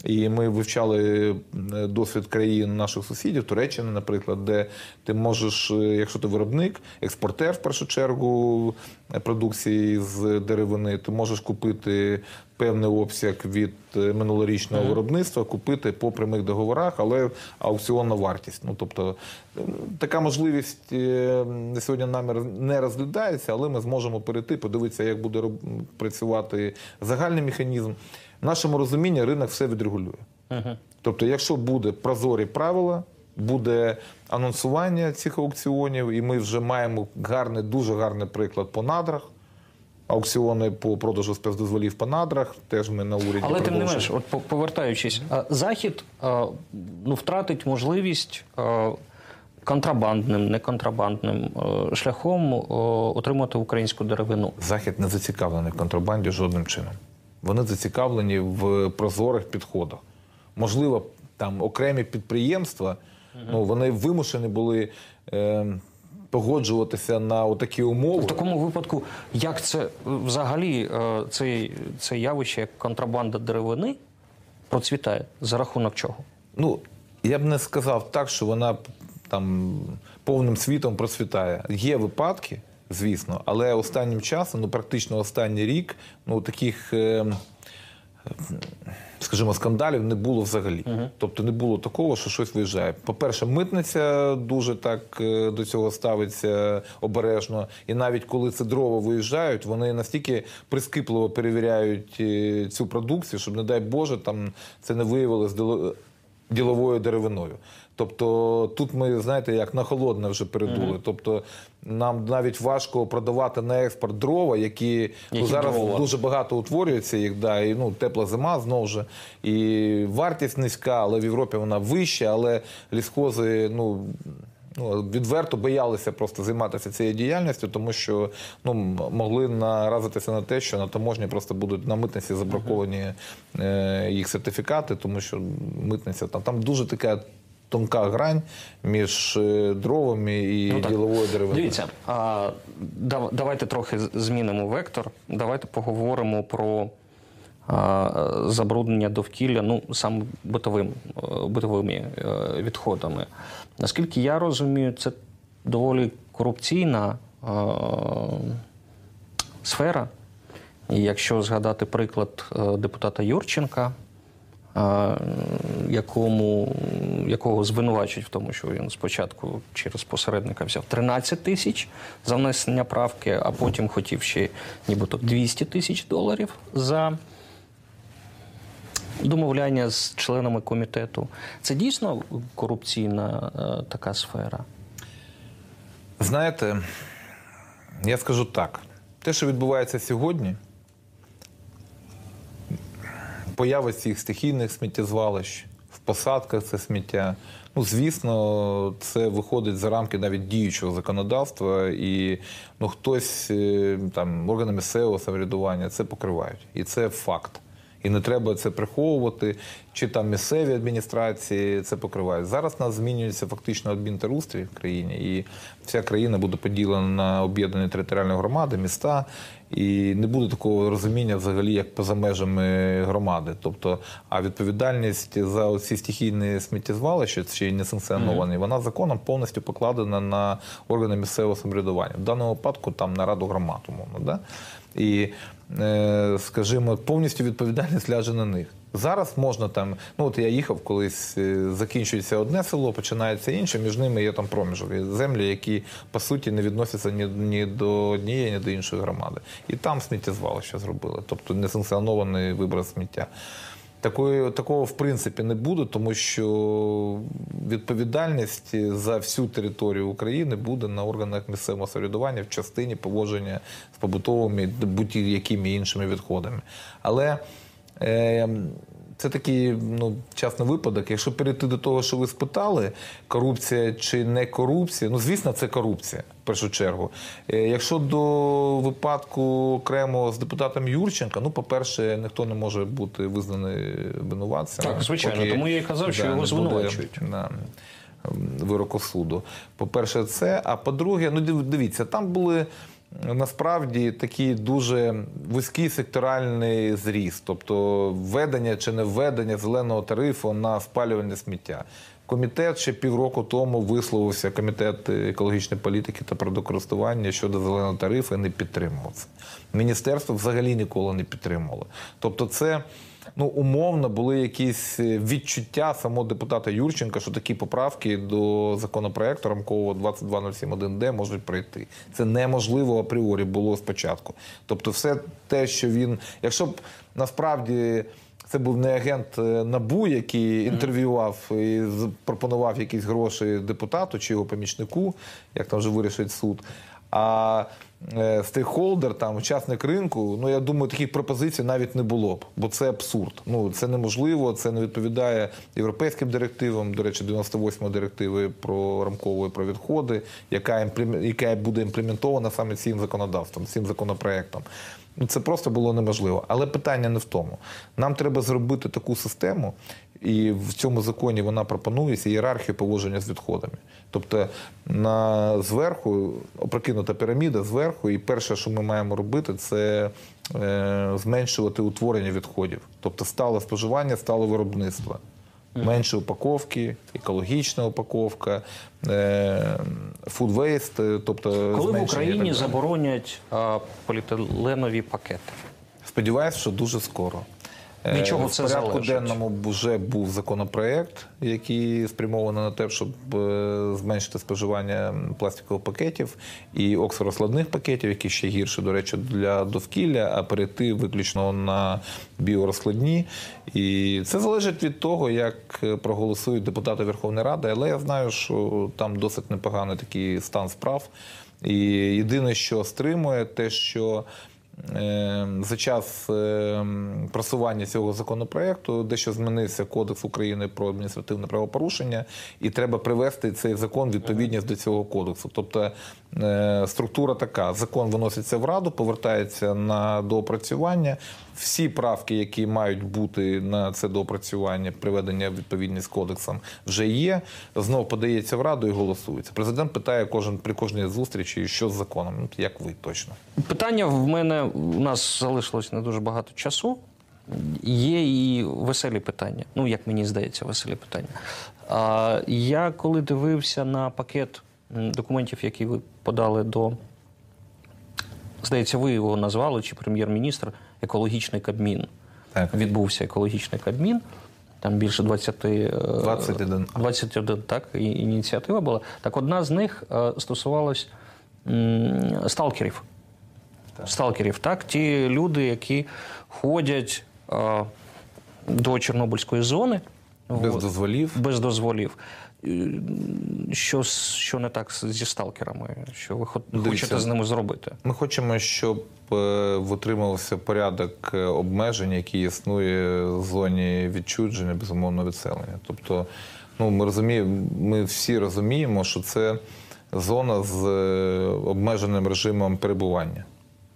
І ми вивчали е, досвід країн наших сусідів, Туреччини, наприклад, де ти можеш, е, якщо ти виробник, експортер в першу чергу продукції з деревини, ти можеш купити певний обсяг від е, минулорічного виробництва, купити по прямих договорах, але аукціонна вартість. Ну тобто така можливість сьогодні намір не розглядається, але ми зможемо перейти, подивитися, як буде працювати загальний механізм. В нашому розумінні ринок все відрегулює. Тобто, якщо буде прозорі правила, буде анонсування цих аукціонів, і ми вже маємо гарний, дуже гарний приклад по надрах. Аукціони по продажу спецдозволів по надрах. Теж ми на уряді Але тим не менш, от по- повертаючись, захід ну втратить можливість контрабандним, неконтрабандним шляхом отримати українську деревину. Захід не зацікавлений в контрабанді жодним чином. Вони зацікавлені в прозорих підходах. Можливо, там окремі підприємства, ну вони вимушені були е, погоджуватися на отакі умови. В такому випадку, як це е, взагалі е, це, це явище, як контрабанда деревини, процвітає за рахунок чого? Ну, я б не сказав так, що вона там повним світом процвітає. Є випадки, звісно, але останнім часом, ну практично останній рік, ну таких. Е, Скажімо, скандалів не було взагалі. Тобто не було такого, що щось виїжджає. По-перше, митниця дуже так е, до цього ставиться обережно. І навіть коли це дрова виїжджають, вони настільки прискіпливо перевіряють е, цю продукцію, щоб, не дай Боже, там це не виявилось діло- діловою деревиною. Тобто тут ми, знаєте, як на холодне вже передули. Тобто нам навіть важко продавати на експорт дрова, які, ну, зараз дрова? дуже багато утворюється їх, да, і ну, тепла зима знову ж. І вартість низька, але в Європі вона вища, але лісхози, ну. Ну, відверто боялися просто займатися цією діяльністю, тому що ну, могли наразитися на те, що на таможні просто будуть на митниці забраковані е, їх сертифікати, тому що митниця там, там дуже така тонка грань між е, дровами і Ну, діловою деревиною. Дивіться, а, дав- давайте трохи змінимо вектор. Давайте поговоримо про а, забруднення довкілля, ну саме битовим, е, битовими е, відходами. Наскільки я розумію, це доволі корупційна е, сфера. І якщо згадати приклад депутата Юрченка, якому, якого звинувачують в тому, що він спочатку через посередника взяв 13 тисяч за внесення правки, а потім хотів ще нібито 200 тисяч доларів за домовляння з членами комітету. Це дійсно корупційна е, така сфера. Знаєте, я скажу так: те, що відбувається сьогодні, поява цих стихійних сміттєзвалищ, в посадках це сміття. Ну, звісно, це виходить за рамки навіть діючого законодавства, і ну, хтось е, там органи місцевого самоврядування це покривають. І це факт. І не треба це приховувати, чи там місцеві адміністрації це покривають. Зараз у нас змінюється фактично адмінтерустрій в країні, і вся країна буде поділена на об'єднані територіальні громади, міста, і не буде такого розуміння взагалі, як поза межами громади. Тобто, а відповідальність за оці стихійні сміттєзвалища чи несанкціоновані, вона законом повністю покладена на органи місцевого самоврядування. В даному випадку там на раду громад, умовно. Да? І, е, скажімо, повністю відповідальність ляже на них. Зараз можна там, ну от я їхав колись, е, закінчується одне село, починається інше, між ними є там проміжок. Землі, які по суті не відносяться ні, ні до однієї, ні до іншої громади. І там сміттєзвалище зробили, тобто несанкціонований виброс сміття. Такої, такого в принципі не буде, тому що відповідальність за всю територію України буде на органах місцевого самоврядування в частині поводження з побутовими будь-якими іншими відходами. Але це такий ну, частний випадок. Якщо перейти до того, що ви спитали, корупція чи не корупція, ну звісно, це корупція в першу чергу. Е, Якщо до випадку окремо з депутатом Юрченка, ну, по-перше, ніхто не може бути визнаний винуватцем. Так, звичайно. поки, Тому я і казав, що да, його звинувачують. вироку суду. По-перше, це. А по-друге, ну див- дивіться, там були. Насправді такий дуже вузький секторальний зріст, тобто введення чи не введення зеленого тарифу на спалювальне сміття. Комітет ще півроку тому висловився комітет екологічної політики та природокористування щодо зеленого тарифу і не підтримував це. Міністерство взагалі ніколи не підтримувало. Тобто, це ну умовно були якісь е, відчуття самого депутата Юрченка, що такі поправки до законопроекту рамкового 2207.1Д можуть пройти. Це неможливо апріорі було спочатку. Тобто, все те, що він, якщо б насправді. Це був не агент е, НАБУ, який інтерв'ював і пропонував якісь гроші депутату чи його помічнику, як там вже вирішить суд. А стейкхолдер, там, учасник ринку, ну я думаю, таких пропозицій навіть не було б, бо це абсурд. Ну це неможливо, це не відповідає європейським директивам. До речі, 98 директиви про рамкової про відходи, яка яка буде імплементована саме цим законодавством, цим законопроектом. Ну, це просто було неможливо. Але питання не в тому. Нам треба зробити таку систему, і в цьому законі вона пропонується ієрархію поводження з відходами. Тобто на зверху опрокинута піраміда зверху, і перше, що ми маємо робити, це е, зменшувати утворення відходів, тобто стале споживання, стале виробництво. Менше упаковки, екологічна упаковка, фуд вейст, тобто Коли в Україні заборонять а, поліетиленові пакети? Сподіваюсь, що дуже скоро. Е, Від в порядку залежить? денному вже був законопроект, який спрямований на те, щоб е, зменшити споживання пластикових пакетів і оксорозкладних пакетів, які ще гірше, до речі, для довкілля, а перейти виключно на біорозкладні. І це залежить від того, як проголосують депутати Верховної Ради. Але я знаю, що там досить непоганий такий стан справ. І єдине, що стримує, те, що Е, За час е, просування цього законопроекту дещо змінився Кодекс України про адміністративне правопорушення, і треба привести цей закон відповідність до цього кодексу. Тобто е, структура така: закон виноситься в раду, повертається на доопрацювання. Всі правки, які мають бути на це доопрацювання, приведення в відповідність кодексом, вже є. Знов подається в раду і голосується. Президент питає кожен при кожній зустрічі, що з законом. Ну, як ви точно. Питання в мене у нас залишилось не дуже багато часу. Є і веселі питання. Ну, як мені здається, веселі питання. А, я коли дивився на пакет документів, які ви подали до. Здається, ви його назвали, чи прем'єр-міністр, екологічний кабмін. Так. Відбувся екологічний кабмін. Там більше 20, е, 21. 21 так, і- ініціатива була. Так одна з них е, стосувалась сталкерів. Сталкерів, так, ті люди, які ходять е, до Чорнобильської зони Без дозволів. без дозволів. Е, що, що не так зі сталкерами? Що ви Дивіться. хочете з ними зробити? Ми хочемо, щоб е, витримувався порядок е, обмежень, який існує в зоні відчудження, безумовно, відселення. Тобто, ну ми розуміємо, ми всі розуміємо, що це зона з обмеженим режимом перебування.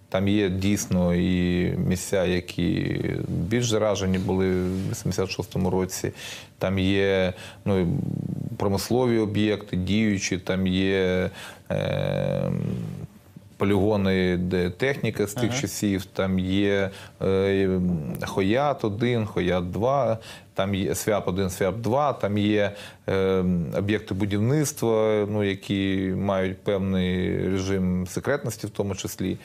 Там є дійсно і місця, які більш заражені були в 86-му році. Там є ну, промислові об'єкти, діючі, там є е, полігони, де техніка з тих часів, там є е, Хоят 1, Хоят 2, там є СВЯП 1, СВЯП 2, там є е, об'єкти будівництва, ну, які мають певний режим секретності в тому числі.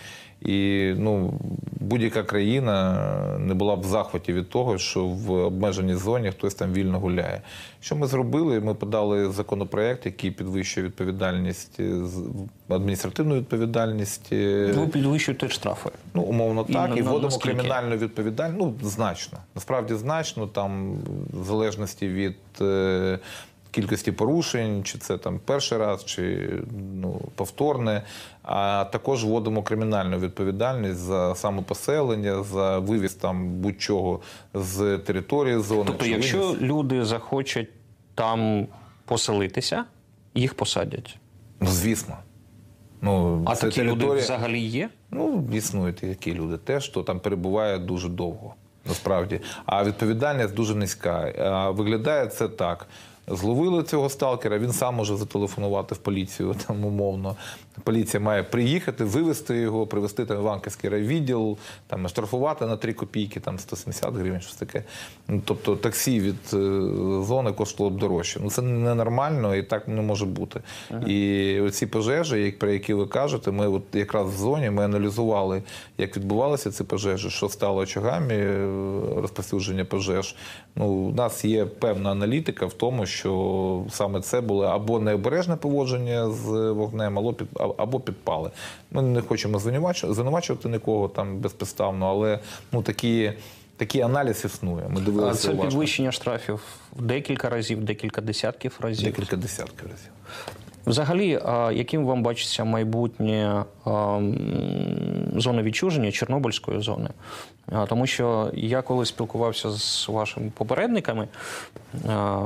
І ну, будь-яка країна не була б в захваті від того, що в обмеженій зоні хтось там вільно гуляє. Що ми зробили? Ми подали законопроект, який підвищує відповідальність, е, адміністративну відповідальність. е, Ви підвищуєте штрафи. Ну, умовно так, і на- вводимо наскільки? кримінальну відповідальність. Ну, значно. Насправді значно, там, в залежності від е, кількості порушень, чи це там перший раз, чи ну, повторне. А також вводимо кримінальну відповідальність за самопоселення, за вивіз там будь-чого з території зони. Тобто, чи якщо винес. люди захочуть там поселитися, їх посадять. Ну, звісно. Ну, А це такі люди взагалі є? Ну, існують такі люди теж, хто там перебуває дуже довго, насправді. А відповідальність дуже низька. Виглядає це так. Зловили цього сталкера, він сам може зателефонувати в поліцію там умовно. Поліція має приїхати, вивезти його, привезти там в Іванківський райвідділ, там штрафувати на 3 копійки, там 170 гривень, щось таке. Ну, тобто таксі від е, зони коштувало б дорожче. Ну це ненормально і так не може бути. І оці пожежі, про які ви кажете, ми от якраз в зоні ми аналізували, як відбувалися ці пожежі, що стало очагами е, розповсюдження пожеж. Ну, у нас є певна аналітика в тому, що саме це було або необережне поводження з вогнем, або під або підпали. Ми не хочемо звинувачувати, звинувачувати нікого там безпідставно, але ну такі. Такий аналіз існує. Ми дивилися. А це уважно. підвищення штрафів в декілька разів, декілька десятків разів. декілька десятків разів. Взагалі, яким вам бачиться майбутнє зони відчуження Чорнобильської зони? Тому що я коли спілкувався з вашими попередниками,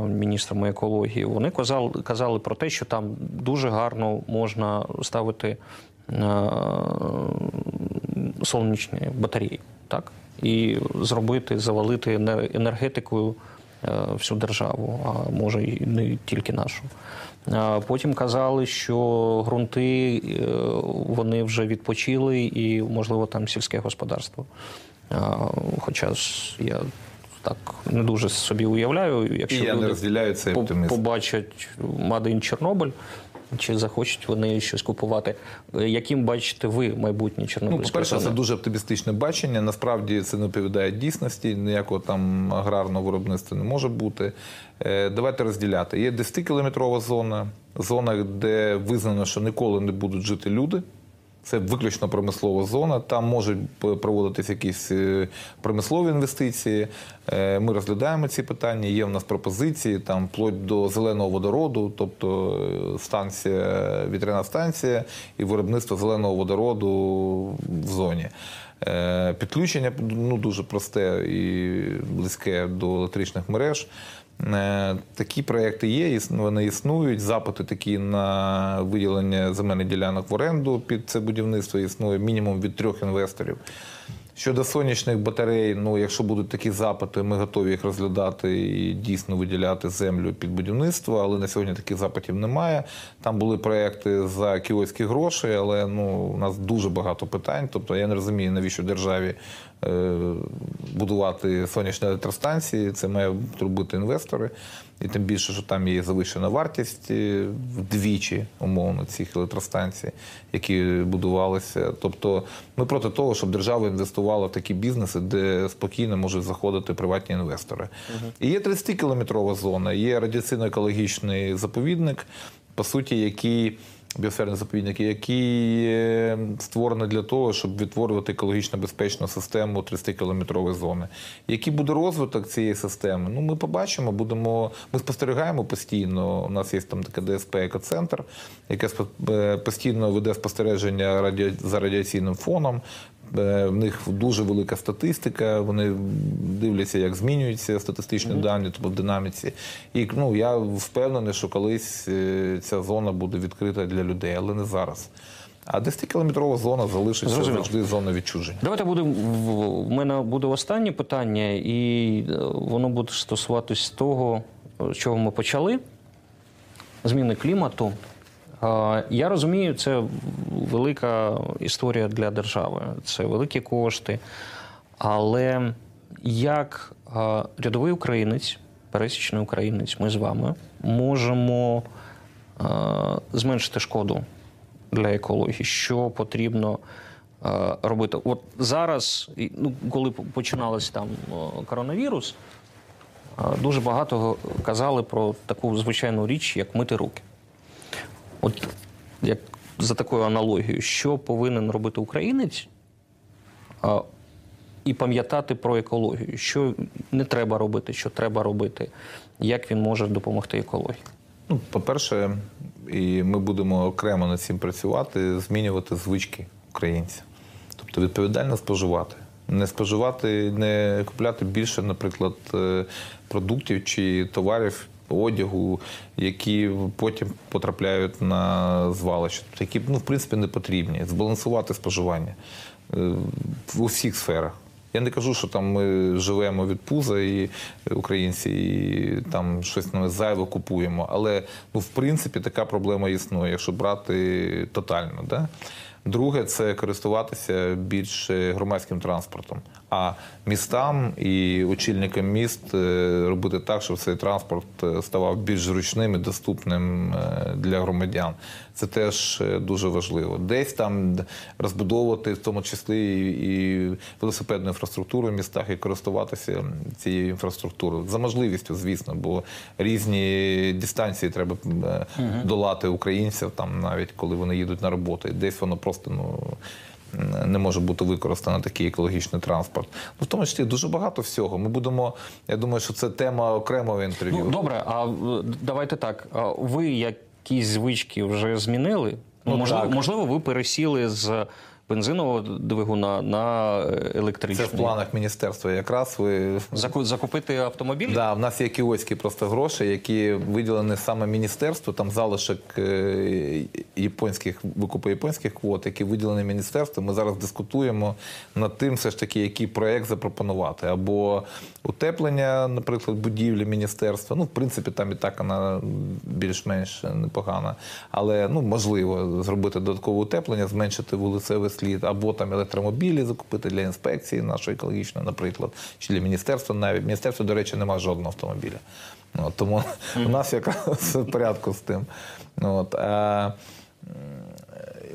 міністрами екології, вони казали, казали про те, що там дуже гарно можна ставити сонячні батареї, так? І зробити, завалити енергетикою е, всю державу, а може і не тільки нашу. Потім казали, що ґрунти е, вони вже відпочили, і можливо там сільське господарство. Хоча ж я так не дуже собі уявляю, якщо І я не люди розділяю цей оптимізм. побачать Мадин Чорнобиль. Чи захочуть вони щось купувати? Е, Яким бачите ви майбутнє Ну, Чорнобильської по-перше, це дуже оптимістичне бачення. Насправді це не відповідає дійсності. Ніякого там аграрного виробництва не може бути. Е, Давайте розділяти. Є 10-кілометрова зона, зона, де визнано, що ніколи не будуть жити люди. Це виключно промислова зона. Там можуть проводитись якісь е, промислові інвестиції. Е, Ми розглядаємо ці питання. Є в нас пропозиції там вплоть до зеленого водороду, тобто е, станція, вітряна станція і виробництво зеленого водороду в зоні. Е, Підключення ну, дуже просте і близьке до електричних мереж. Е, Такі проекти є, вони існують. Запити такі на виділення земельних ділянок в оренду під це будівництво існує мінімум від трьох інвесторів. Щодо сонячних батарей, ну якщо будуть такі запити, ми готові їх розглядати і дійсно виділяти землю під будівництво, але на сьогодні таких запитів немає. Там були проекти за кіоські гроші, але ну у нас дуже багато питань. Тобто я не розумію, навіщо державі е, будувати сонячні електростанції. Це мають робити інвестори. І тим більше, що там є завищена вартість е, вдвічі, умовно, цих електростанцій, які будувалися. Тобто ми проти того, щоб держава інвестувала в такі бізнеси, де спокійно можуть заходити приватні інвестори. І є 30-кілометрова зона, є радіаційно-екологічний заповідник, по суті, який біосферні заповідники, які створені для того, щоб відтворювати екологічно безпечну систему 30-кілометрової зони. Який буде розвиток цієї системи? Ну, ми побачимо, будемо. Ми спостерігаємо постійно. У нас є там таке ДСП екоцентр, яке е, постійно веде спостереження за радіаційним фоном. Е, В них дуже велика статистика. Вони дивляться, як змінюються статистичні дані, тобто в динаміці. І ну я впевнений, що колись е, ця зона буде відкрита для людей, але не зараз. А 10-кілометрова зона залишиться Зрозуміло. завжди зоною відчуження. Давайте буде в в мене буде останнє питання, і е, воно буде стосуватись того, з чого ми почали. Зміни клімату. Я розумію, це велика історія для держави, це великі кошти. Але як рядовий українець, пересічний українець, ми з вами можемо зменшити шкоду для екології, що потрібно робити. От зараз, ну, коли починалось там коронавірус, дуже багато казали про таку звичайну річ, як мити руки. От як за такою аналогією, що повинен робити українець а, і пам'ятати про екологію, що не треба робити, що треба робити, як він може допомогти екології. Ну, по-перше, і ми будемо окремо над цим працювати, змінювати звички українців. Тобто відповідально споживати. Не споживати, не купляти більше, наприклад, е, продуктів чи товарів, одягу, які потім потрапляють на звалище, тобто, які ну, в принципі не потрібні. Збалансувати споживання е, в усіх сферах. Я не кажу, що там ми живемо від пуза і українці і там щось на зайве купуємо. Але ну, в принципі така проблема існує, якщо брати тотально. Да? Друге, це користуватися більш громадським транспортом. А містам і очільникам міст е, робити так, щоб цей транспорт е, ставав більш зручним і доступним е, для громадян. Це теж дуже важливо. Десь там розбудовувати, в тому числі і велосипедну інфраструктуру в містах і користуватися цією інфраструктурою за можливістю, звісно, бо різні дистанції треба долати українців там, навіть коли вони їдуть на роботу. Десь воно просто ну. Не може бути використано такий екологічний транспорт. Ну, в тому числі дуже багато всього. Ми будемо. Я думаю, що це тема окремого інтерв'ю. Ну, добре, а е, давайте так. Ви якісь звички вже змінили? Ну, можливо, так. можливо, ви пересіли з бензинового двигуна на е, Це в планах міністерства. Якраз ви Заку- Закупити автомобіль? Да, в нас є кіоські просто гроші, які виділені саме міністерству. Там залишок е, японських викупу японських квот, які виділені міністерством. Ми зараз дискутуємо над тим, все ж таки, який проект запропонувати. Або утеплення, наприклад, будівлі міністерства. Ну, в принципі, там і так вона більш-менш непогана. Але ну можливо зробити додаткове утеплення, зменшити вулицевий слід, або там електромобілі закупити для інспекції нашої екологічної, наприклад, чи для міністерства навіть. Міністерство, до речі, немає жодного автомобіля. От, тому у нас якраз в порядку з тим. От, а,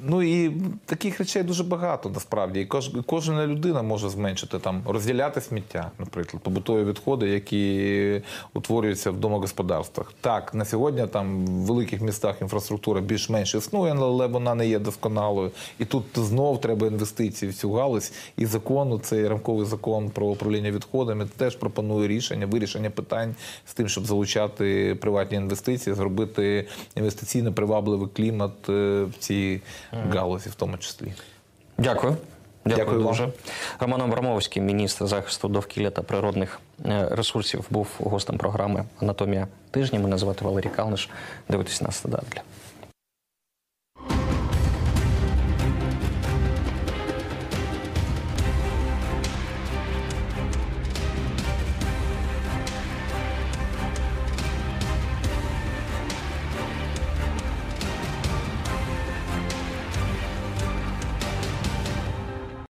Ну і таких речей дуже багато насправді. І кож, кожна людина може зменшити там розділяти сміття, наприклад, побутові відходи, які утворюються в домогосподарствах. Так, на сьогодні там в великих містах інфраструктура більш-менш існує, але вона не є досконалою. І тут знов треба інвестиції в цю галузь. І закону, цей рамковий закон про управління відходами теж пропонує рішення, вирішення питань з тим, щоб залучати приватні інвестиції, зробити інвестиційно привабливий клімат е, в цій галузі, в тому числі. Дякую. Дякую, Дякую вам. дуже. Роман Абрамовський, міністр захисту довкілля та природних е, ресурсів, був гостем програми Анатомія тижня. Мене звати Валерій Калниш. Дивитесь нас на Дадля.